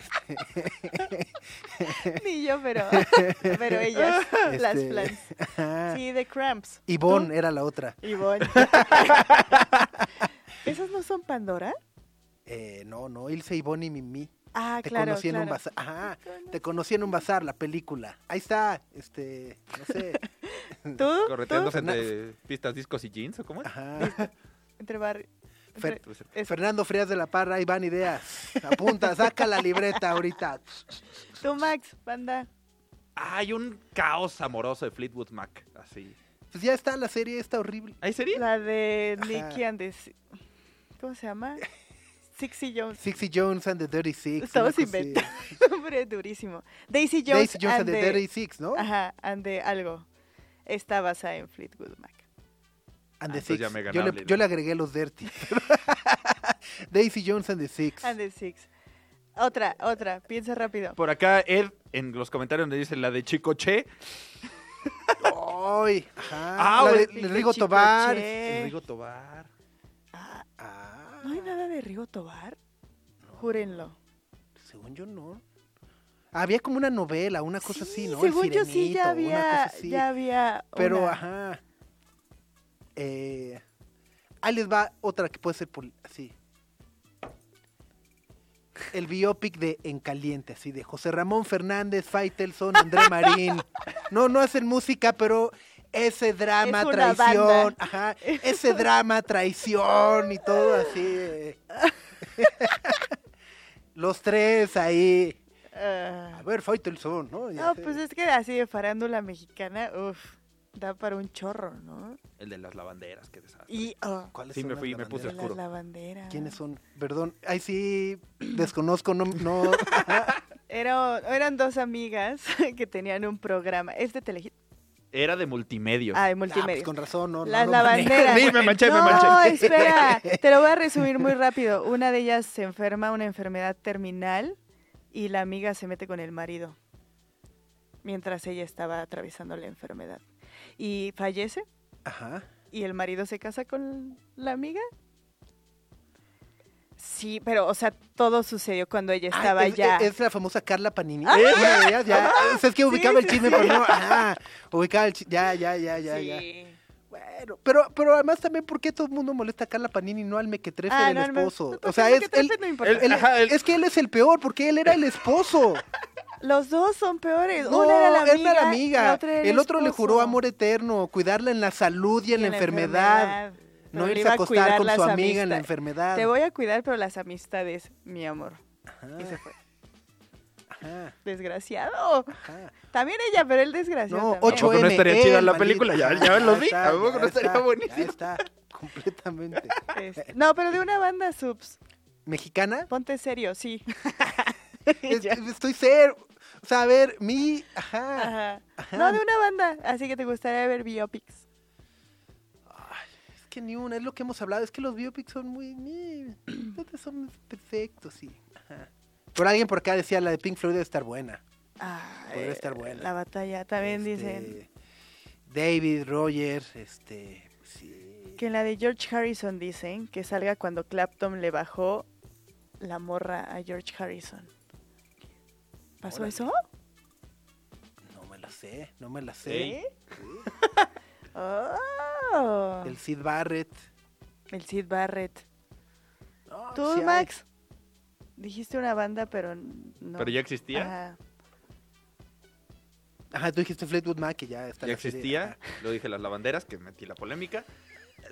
[SPEAKER 2] Este,
[SPEAKER 3] Ni yo, pero, pero ellas, las
[SPEAKER 2] este,
[SPEAKER 3] plans.
[SPEAKER 2] ajá.
[SPEAKER 3] Sí, The Cramps.
[SPEAKER 2] Yvonne
[SPEAKER 3] ¿Tú?
[SPEAKER 2] era la otra.
[SPEAKER 3] Ivonne. ¿Esas no son Pandora?
[SPEAKER 2] Eh, no, no, Ilse, Yvonne y Mimi.
[SPEAKER 3] Ah,
[SPEAKER 2] Te
[SPEAKER 3] claro,
[SPEAKER 2] conocí en un bazar. Ajá, te conocí en un bazar, la película. Ahí está, este, no sé.
[SPEAKER 3] ¿Tú?
[SPEAKER 4] Correteándose
[SPEAKER 3] ¿Tú?
[SPEAKER 4] entre pistas, discos y jeans, ¿o cómo es?
[SPEAKER 2] Ajá.
[SPEAKER 3] Entre bar...
[SPEAKER 2] Fer-
[SPEAKER 3] entre-
[SPEAKER 4] Pues,
[SPEAKER 3] es-
[SPEAKER 2] Fernando Frías de la Parra, ahí van ideas. Apunta, saca la libreta ahorita.
[SPEAKER 3] Tú, Max, banda.
[SPEAKER 4] Hay un caos amoroso de Fleetwood Mac, así.
[SPEAKER 2] Pues ya está la serie, está horrible.
[SPEAKER 4] ¿Hay serie?
[SPEAKER 3] La de. Nicky and the... Si- ¿Cómo se llama? Sixy Jones.
[SPEAKER 2] Sixy Jones and the Dirty Six.
[SPEAKER 3] Estamos inventando. Hombre, durísimo. Daisy Jones,
[SPEAKER 2] Daisy Jones and the
[SPEAKER 3] the-
[SPEAKER 2] Dirty Six, ¿no?
[SPEAKER 3] Ajá, and the algo. Está basada en Fleetwood Mac.
[SPEAKER 2] And the
[SPEAKER 4] Ah,
[SPEAKER 2] Six.
[SPEAKER 4] ya me
[SPEAKER 2] yo, le,
[SPEAKER 4] ¿no?
[SPEAKER 2] yo le agregué los Dirty. Daisy Jones and the Six.
[SPEAKER 3] And the Six. Otra, otra. Piensa rápido.
[SPEAKER 4] Por acá, Ed, en los comentarios le dice la de Chico Che.
[SPEAKER 2] Ay, ajá.
[SPEAKER 4] Ah,
[SPEAKER 2] la de, de Rigo Tobar.
[SPEAKER 3] Che.
[SPEAKER 4] El Rigo Tobar.
[SPEAKER 2] Ah,
[SPEAKER 3] ¿No hay nada de Rigo Tobar? Júrenlo.
[SPEAKER 2] según yo no. Había como una novela, una cosa así, ¿no? El
[SPEAKER 3] Según yo sí, ya había, ya había
[SPEAKER 2] Pero,
[SPEAKER 3] una.
[SPEAKER 2] ajá. Eh, ahí les va otra que puede ser así. El biopic de En Caliente, así de José Ramón Fernández, Faitelson, André Marín. No, no hacen música, pero ese drama,
[SPEAKER 3] Es
[SPEAKER 2] traición,
[SPEAKER 3] banda.
[SPEAKER 2] ajá, ese drama, traición y todo así. Los tres ahí.
[SPEAKER 3] Ah.
[SPEAKER 2] A ver, Faitelson, ¿no? Ya
[SPEAKER 3] No,
[SPEAKER 2] sé.
[SPEAKER 3] pues es que así de farándula mexicana, uff, da para un chorro, ¿no?
[SPEAKER 4] El de las lavanderas, qué desastre.
[SPEAKER 3] Y oh,
[SPEAKER 2] ¿Cuáles
[SPEAKER 4] Sí,
[SPEAKER 2] son
[SPEAKER 4] me
[SPEAKER 2] las
[SPEAKER 4] fui, me puse
[SPEAKER 3] las
[SPEAKER 4] oscuro.
[SPEAKER 3] lavanderas.
[SPEAKER 2] ¿Quiénes son? Perdón, ahí sí desconozco, no, no.
[SPEAKER 3] Era- eran dos amigas que tenían un programa. ¿Es de Telehit?
[SPEAKER 4] Era de multimedios.
[SPEAKER 3] Ah, de
[SPEAKER 2] Ah, pues
[SPEAKER 3] multimedia.
[SPEAKER 2] con razón, no. no
[SPEAKER 3] Las lavanderas.
[SPEAKER 4] Sí, me manché, me
[SPEAKER 3] no,
[SPEAKER 4] manché.
[SPEAKER 3] espera, te lo voy a resumir muy rápido. Una de ellas se enferma una enfermedad terminal y la amiga se mete con el marido mientras ella estaba atravesando la enfermedad. Y fallece
[SPEAKER 2] Ajá.
[SPEAKER 3] y el marido se casa con la amiga. Sí, pero, o sea, todo sucedió cuando ella estaba
[SPEAKER 2] Ah, es,
[SPEAKER 3] ya.
[SPEAKER 2] es la famosa Carla Panini.
[SPEAKER 3] Ah.
[SPEAKER 2] Una de ellas, ya. O sea, es que ubicaba el chisme,
[SPEAKER 3] sí.
[SPEAKER 2] pero no. Ah, ubicaba el chisme. Ya, ya, ya, ya, ya.
[SPEAKER 3] Sí.
[SPEAKER 2] Bueno, pero, pero además también, ¿por qué todo el mundo molesta a Carla Panini y no al mequetrefe
[SPEAKER 3] Ah,
[SPEAKER 2] del
[SPEAKER 3] no,
[SPEAKER 2] esposo?
[SPEAKER 3] no,
[SPEAKER 2] o sea, es, él,
[SPEAKER 3] no importa.
[SPEAKER 2] él-
[SPEAKER 4] Ajá, él-
[SPEAKER 2] es que él es el peor, porque él era el esposo.
[SPEAKER 3] Los dos son peores.
[SPEAKER 2] No,
[SPEAKER 3] Una era la amiga.
[SPEAKER 2] él era la amiga.
[SPEAKER 3] la otra era
[SPEAKER 2] el otro le juró amor eterno, cuidarla en la salud y en la enfermedad. No irse
[SPEAKER 3] iba
[SPEAKER 2] a
[SPEAKER 3] a
[SPEAKER 2] acostar
[SPEAKER 3] cuidar
[SPEAKER 2] con su amiga en la enfermedad.
[SPEAKER 3] Te voy a cuidar, pero las amistades, mi amor. Y se fue.
[SPEAKER 2] Ajá,
[SPEAKER 3] Desgraciado.
[SPEAKER 2] ajá.
[SPEAKER 3] También ella, pero él desgraciado.
[SPEAKER 2] No,
[SPEAKER 3] también.
[SPEAKER 2] 8
[SPEAKER 4] poco no estaría chida la película? Ya- ya lo vi. ¿A poco no estaría
[SPEAKER 2] Ya
[SPEAKER 4] buenísimo?
[SPEAKER 2] está, completamente.
[SPEAKER 3] Este, No, pero de una banda subs.
[SPEAKER 2] ¿Mexicana?
[SPEAKER 3] Ponte serio, sí.
[SPEAKER 2] Es-
[SPEAKER 3] Ya.
[SPEAKER 2] estoy ser. O sea, a ver, mi. Ajá.
[SPEAKER 3] Ajá.
[SPEAKER 2] ajá.
[SPEAKER 3] No, de una banda. Así que te gustaría ver biopics.
[SPEAKER 2] Es que ni una, es lo que hemos hablado. Es que los biopics son muy. son perfectos, sí. Ajá. Por alguien por acá decía la de Pink Floyd debe estar buena.
[SPEAKER 3] Ah,
[SPEAKER 2] Podría estar buena.
[SPEAKER 3] La batalla. También
[SPEAKER 2] Este,
[SPEAKER 3] dicen
[SPEAKER 2] David, Roger, este. Sí.
[SPEAKER 3] que en la de George Harrison dicen que salga cuando Clapton le bajó la morra a George Harrison. ¿Pasó
[SPEAKER 2] Órale.
[SPEAKER 3] eso?
[SPEAKER 2] No me la sé, no me la sé.
[SPEAKER 4] Ey.
[SPEAKER 3] Oh,
[SPEAKER 2] El Sid Barrett.
[SPEAKER 3] el Sid Barrett.
[SPEAKER 2] No,
[SPEAKER 3] Tú,
[SPEAKER 2] sí hay.
[SPEAKER 3] Max, dijiste una banda, pero no.
[SPEAKER 4] ¿Pero ya existía?
[SPEAKER 3] Ajá.
[SPEAKER 2] Ajá, tú dijiste Fleetwood Mac, que ya está.
[SPEAKER 4] Ya existía. Lo dije las lavanderas, que metí la polémica.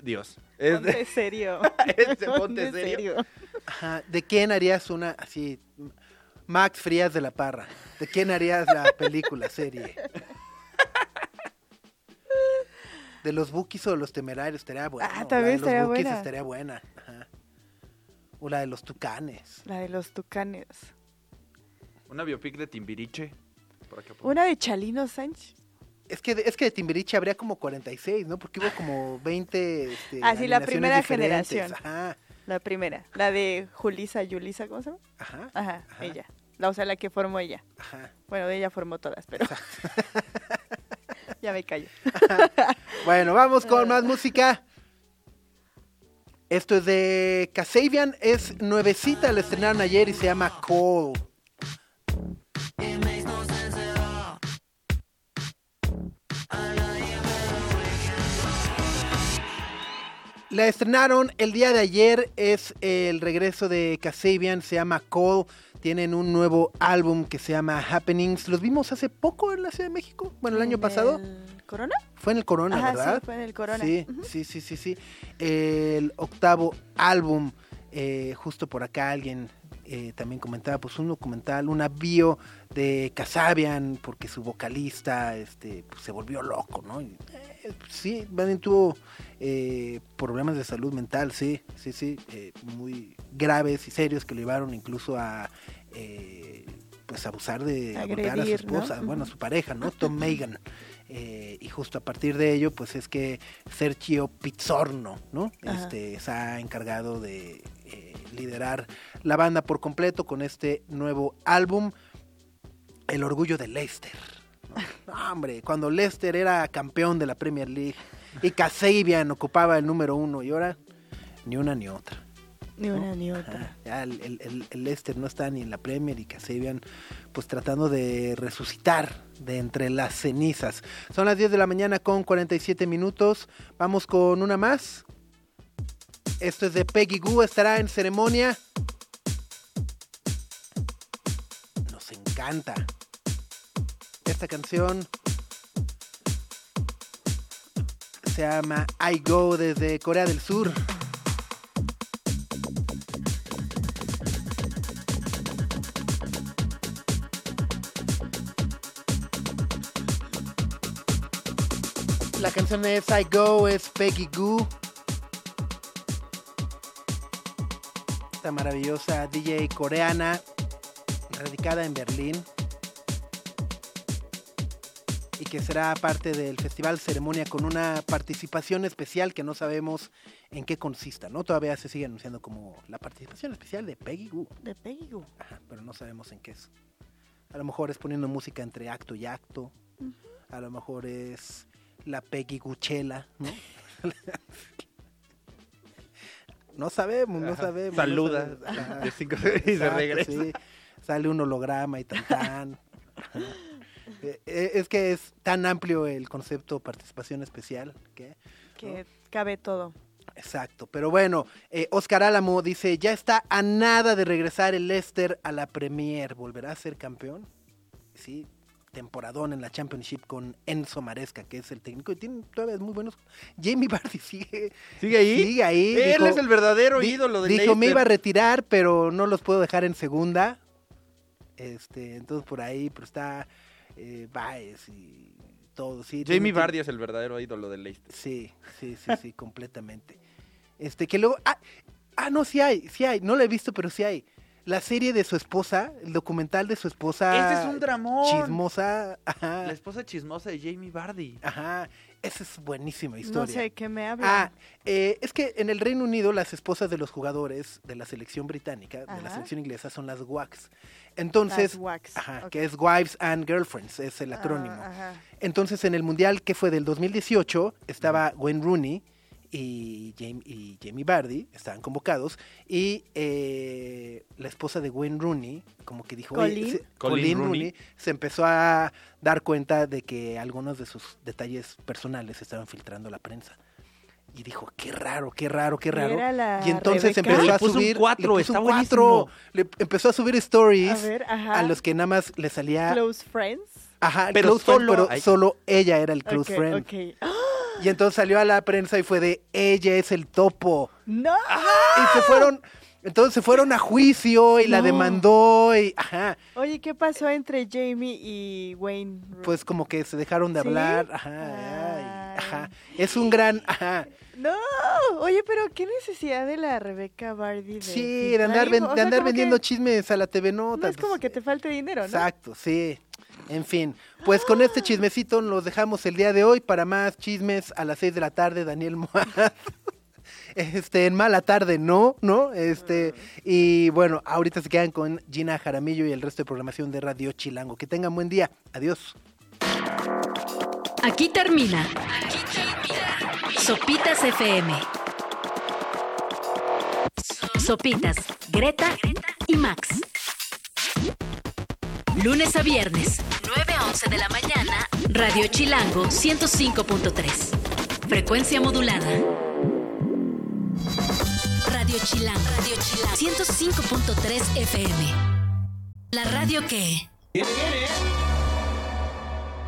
[SPEAKER 4] Dios. Es de-
[SPEAKER 3] Ponte serio.
[SPEAKER 4] Este, ponte serio.
[SPEAKER 2] Ajá, ¿de quién harías una así? Max Frías de la Parra. ¿De quién harías la película, serie? ¿De los Bookies o de los Temerarios? Estaría buena.
[SPEAKER 3] Ah, también
[SPEAKER 2] de
[SPEAKER 3] estaría
[SPEAKER 2] los Bookies
[SPEAKER 3] buena.
[SPEAKER 2] estaría buena. Ajá. O la de los Tucanes.
[SPEAKER 3] La de los tucanes.
[SPEAKER 4] Una biopic de Timbiriche. Por acá, por-
[SPEAKER 3] Una de Chalino Sánchez.
[SPEAKER 2] Es que, de- es que de Timbiriche habría como 46, ¿no? Porque hubo como 20 este,
[SPEAKER 3] Ah, sí, la primera
[SPEAKER 2] diferentes.
[SPEAKER 3] generación.
[SPEAKER 2] Ajá,
[SPEAKER 3] La primera. La de Julisa, Yulisa, ¿cómo se llama?
[SPEAKER 2] ajá,
[SPEAKER 3] Ajá,
[SPEAKER 2] Ajá.
[SPEAKER 3] ella. La, o sea, la que formó ella.
[SPEAKER 2] ajá.
[SPEAKER 3] Bueno, de ella formó todas, pero. ya me callo.
[SPEAKER 2] Bueno, vamos con más música. Esto es de Kasabian, es nuevecita, la estrenaron ayer y se llama Call. La estrenaron el día de ayer, es el regreso de Kasabian, se llama Call, tienen un nuevo álbum que se llama Happenings. ¿Los vimos hace poco en la Ciudad de México? Bueno, el año
[SPEAKER 3] ¿En
[SPEAKER 2] pasado.
[SPEAKER 3] el ¿Corona?
[SPEAKER 2] Fue en el Corona,
[SPEAKER 3] Ajá,
[SPEAKER 2] ¿verdad?
[SPEAKER 3] sí, fue en el Corona.
[SPEAKER 2] Sí, sí, sí, sí, sí. El octavo álbum, eh, justo por acá alguien eh, también comentaba, pues un documental, una bio de Kasabian, porque su vocalista este, pues, se volvió loco, ¿no? Y, eh, sí, Baden tuvo eh, problemas de salud mental, sí, sí, sí, muy graves y serios que lo llevaron incluso a... pues abusar de a golpear a su
[SPEAKER 3] Agredir, ¿no?
[SPEAKER 2] esposa, bueno, a su pareja, ¿no? Tom Megan. Eh, y justo a partir de ello, pues es que Sergio Pizzorno, ¿no?
[SPEAKER 3] Ajá.
[SPEAKER 2] Este, se ha encargado de eh, liderar la banda por completo con este nuevo álbum, El Orgullo de Leicester. ¿no? No, hombre, cuando Leicester era campeón de la Premier League y Kasabian ocupaba el número uno y ahora ni una ni otra.
[SPEAKER 3] Ni una ni otra.
[SPEAKER 2] ya el, el- el- el Leicester no está ni en la Premier y Kasabian pues tratando de resucitar de entre las cenizas. Son las 10 de la mañana con 47 minutos. Vamos con una más. Esto es de Peggy Goo, estará en ceremonia. Esta canción se llama I Go desde Corea del Sur. La canción es I Go, es Peggy Goo. Esta maravillosa DJ coreana, radicada en Berlín. Y que será parte del Festival Ceremonia con una participación especial que no sabemos en qué consista, ¿no? Todavía se sigue anunciando como la participación especial de Peggy Goo.
[SPEAKER 3] De Peggy Goo.
[SPEAKER 2] Ajá, pero no sabemos en qué es. A lo mejor es poniendo música entre acto y acto. A lo mejor es la Peggy Guchela, ¿no? no sabemos, no sabemos.
[SPEAKER 4] Saluda
[SPEAKER 2] no sabemos.
[SPEAKER 4] De cinco y se regresa.
[SPEAKER 2] sí. Sale un holograma y tan tan. Eh, eh, Es que es tan amplio el concepto participación especial que
[SPEAKER 3] Que cabe todo.
[SPEAKER 2] Exacto, pero bueno, eh, Oscar Álamo dice, ya está a nada de regresar el Leicester a la Premier, ¿volverá a ser campeón? Sí, temporadón en la Championship con Enzo Maresca, que es el técnico, y tiene todavía muy buenos... Jamie Vardy sigue,
[SPEAKER 4] ¿Sigue ahí?
[SPEAKER 2] sigue ahí.
[SPEAKER 4] Él
[SPEAKER 2] dijo-
[SPEAKER 4] es el verdadero
[SPEAKER 2] di-
[SPEAKER 4] ídolo de
[SPEAKER 2] Dijo, me
[SPEAKER 4] Leicester".
[SPEAKER 2] iba a retirar, pero no los puedo dejar en segunda. Este, entonces por ahí, pero está eh, Baez y todo, sí.
[SPEAKER 4] Jamie Vardy es el verdadero ídolo de Leicester.
[SPEAKER 2] Sí, sí, sí, sí, completamente. Este, que luego. Ah, ah, no, sí hay, sí hay. No la he visto, pero sí hay. La serie de su esposa, el documental de su esposa.
[SPEAKER 4] Ese es un dramón.
[SPEAKER 2] Chismosa. Ajá.
[SPEAKER 4] La esposa chismosa de Jamie Vardy.
[SPEAKER 2] Ajá. Esa es buenísima historia.
[SPEAKER 3] No sé qué me habla.
[SPEAKER 2] Ah, eh, es que en el Reino Unido las esposas de los jugadores de la selección británica, de la selección inglesa, son las WACs. Entonces,
[SPEAKER 3] Las WACs,
[SPEAKER 2] ajá, que es Wives and Girlfriends, es el
[SPEAKER 3] Ah,
[SPEAKER 2] acrónimo.
[SPEAKER 3] ajá.
[SPEAKER 2] Entonces, en el Mundial que fue del 2018, estaba Wayne Rooney y Jamie, y Jamie Vardy, estaban convocados, y eh, la esposa de Wayne Rooney, como que dijo, oye,
[SPEAKER 3] Colleen.
[SPEAKER 2] se-
[SPEAKER 4] Colleen
[SPEAKER 2] Colleen
[SPEAKER 4] Rooney.
[SPEAKER 2] Rooney, se empezó a dar cuenta de que algunos de sus detalles personales estaban filtrando a la prensa. Y dijo, qué raro, qué raro, qué raro.
[SPEAKER 3] era la
[SPEAKER 2] Y entonces
[SPEAKER 3] Rebeca?
[SPEAKER 2] empezó
[SPEAKER 4] Le
[SPEAKER 2] a
[SPEAKER 4] puso un
[SPEAKER 2] subir...
[SPEAKER 4] cuatro,
[SPEAKER 2] le puso
[SPEAKER 4] está
[SPEAKER 2] un cuatro. Le empezó a subir stories
[SPEAKER 3] A ver, ajá.
[SPEAKER 2] a los que nada más le salía...
[SPEAKER 3] Close Friends.
[SPEAKER 2] Ajá,
[SPEAKER 4] Pero
[SPEAKER 2] close friend,
[SPEAKER 4] solo-
[SPEAKER 2] pero
[SPEAKER 4] ay.
[SPEAKER 2] solo ella era el close
[SPEAKER 3] Ok,
[SPEAKER 2] friend.
[SPEAKER 3] ok. ¡Ah!
[SPEAKER 2] Y entonces salió a la prensa y fue de ella es el topo.
[SPEAKER 3] ¡No!
[SPEAKER 2] Y se fueron, entonces se fueron a juicio y la
[SPEAKER 3] No.
[SPEAKER 2] demandó y ajá,
[SPEAKER 3] Oye, ¿qué pasó entre Jamie y Wayne?
[SPEAKER 2] pues como que se dejaron de
[SPEAKER 3] ¿Sí?
[SPEAKER 2] hablar, ajá, ajá. Es un gran, ajá,
[SPEAKER 3] No, oye, pero qué necesidad de la Rebeca Bardi de
[SPEAKER 2] sí, de andar, ven- de andar vendiendo
[SPEAKER 3] que
[SPEAKER 2] chismes a la TV
[SPEAKER 3] No
[SPEAKER 2] Nota.
[SPEAKER 3] es como que te falte dinero, ¿no?
[SPEAKER 2] Exacto, sí. En fin, pues con este chismecito los dejamos el día de hoy. Para más chismes a las 6 de la tarde, Daniel Moaz. Este, en mala tarde, no, ¿no? Este, y bueno, ahorita se quedan con Gina Jaramillo y el resto de programación de Radio Chilango. Que tengan buen día. Adiós.
[SPEAKER 1] Aquí termina. Aquí termina. Sopitas FM. Sopitas, Greta y Max. Lunes a viernes, 9 a 11 de la mañana, Radio Chilango 105.3. Frecuencia modulada. Radio Chilango, Radio Chilango 105.3 FM. La radio que...
[SPEAKER 9] Viene, viene.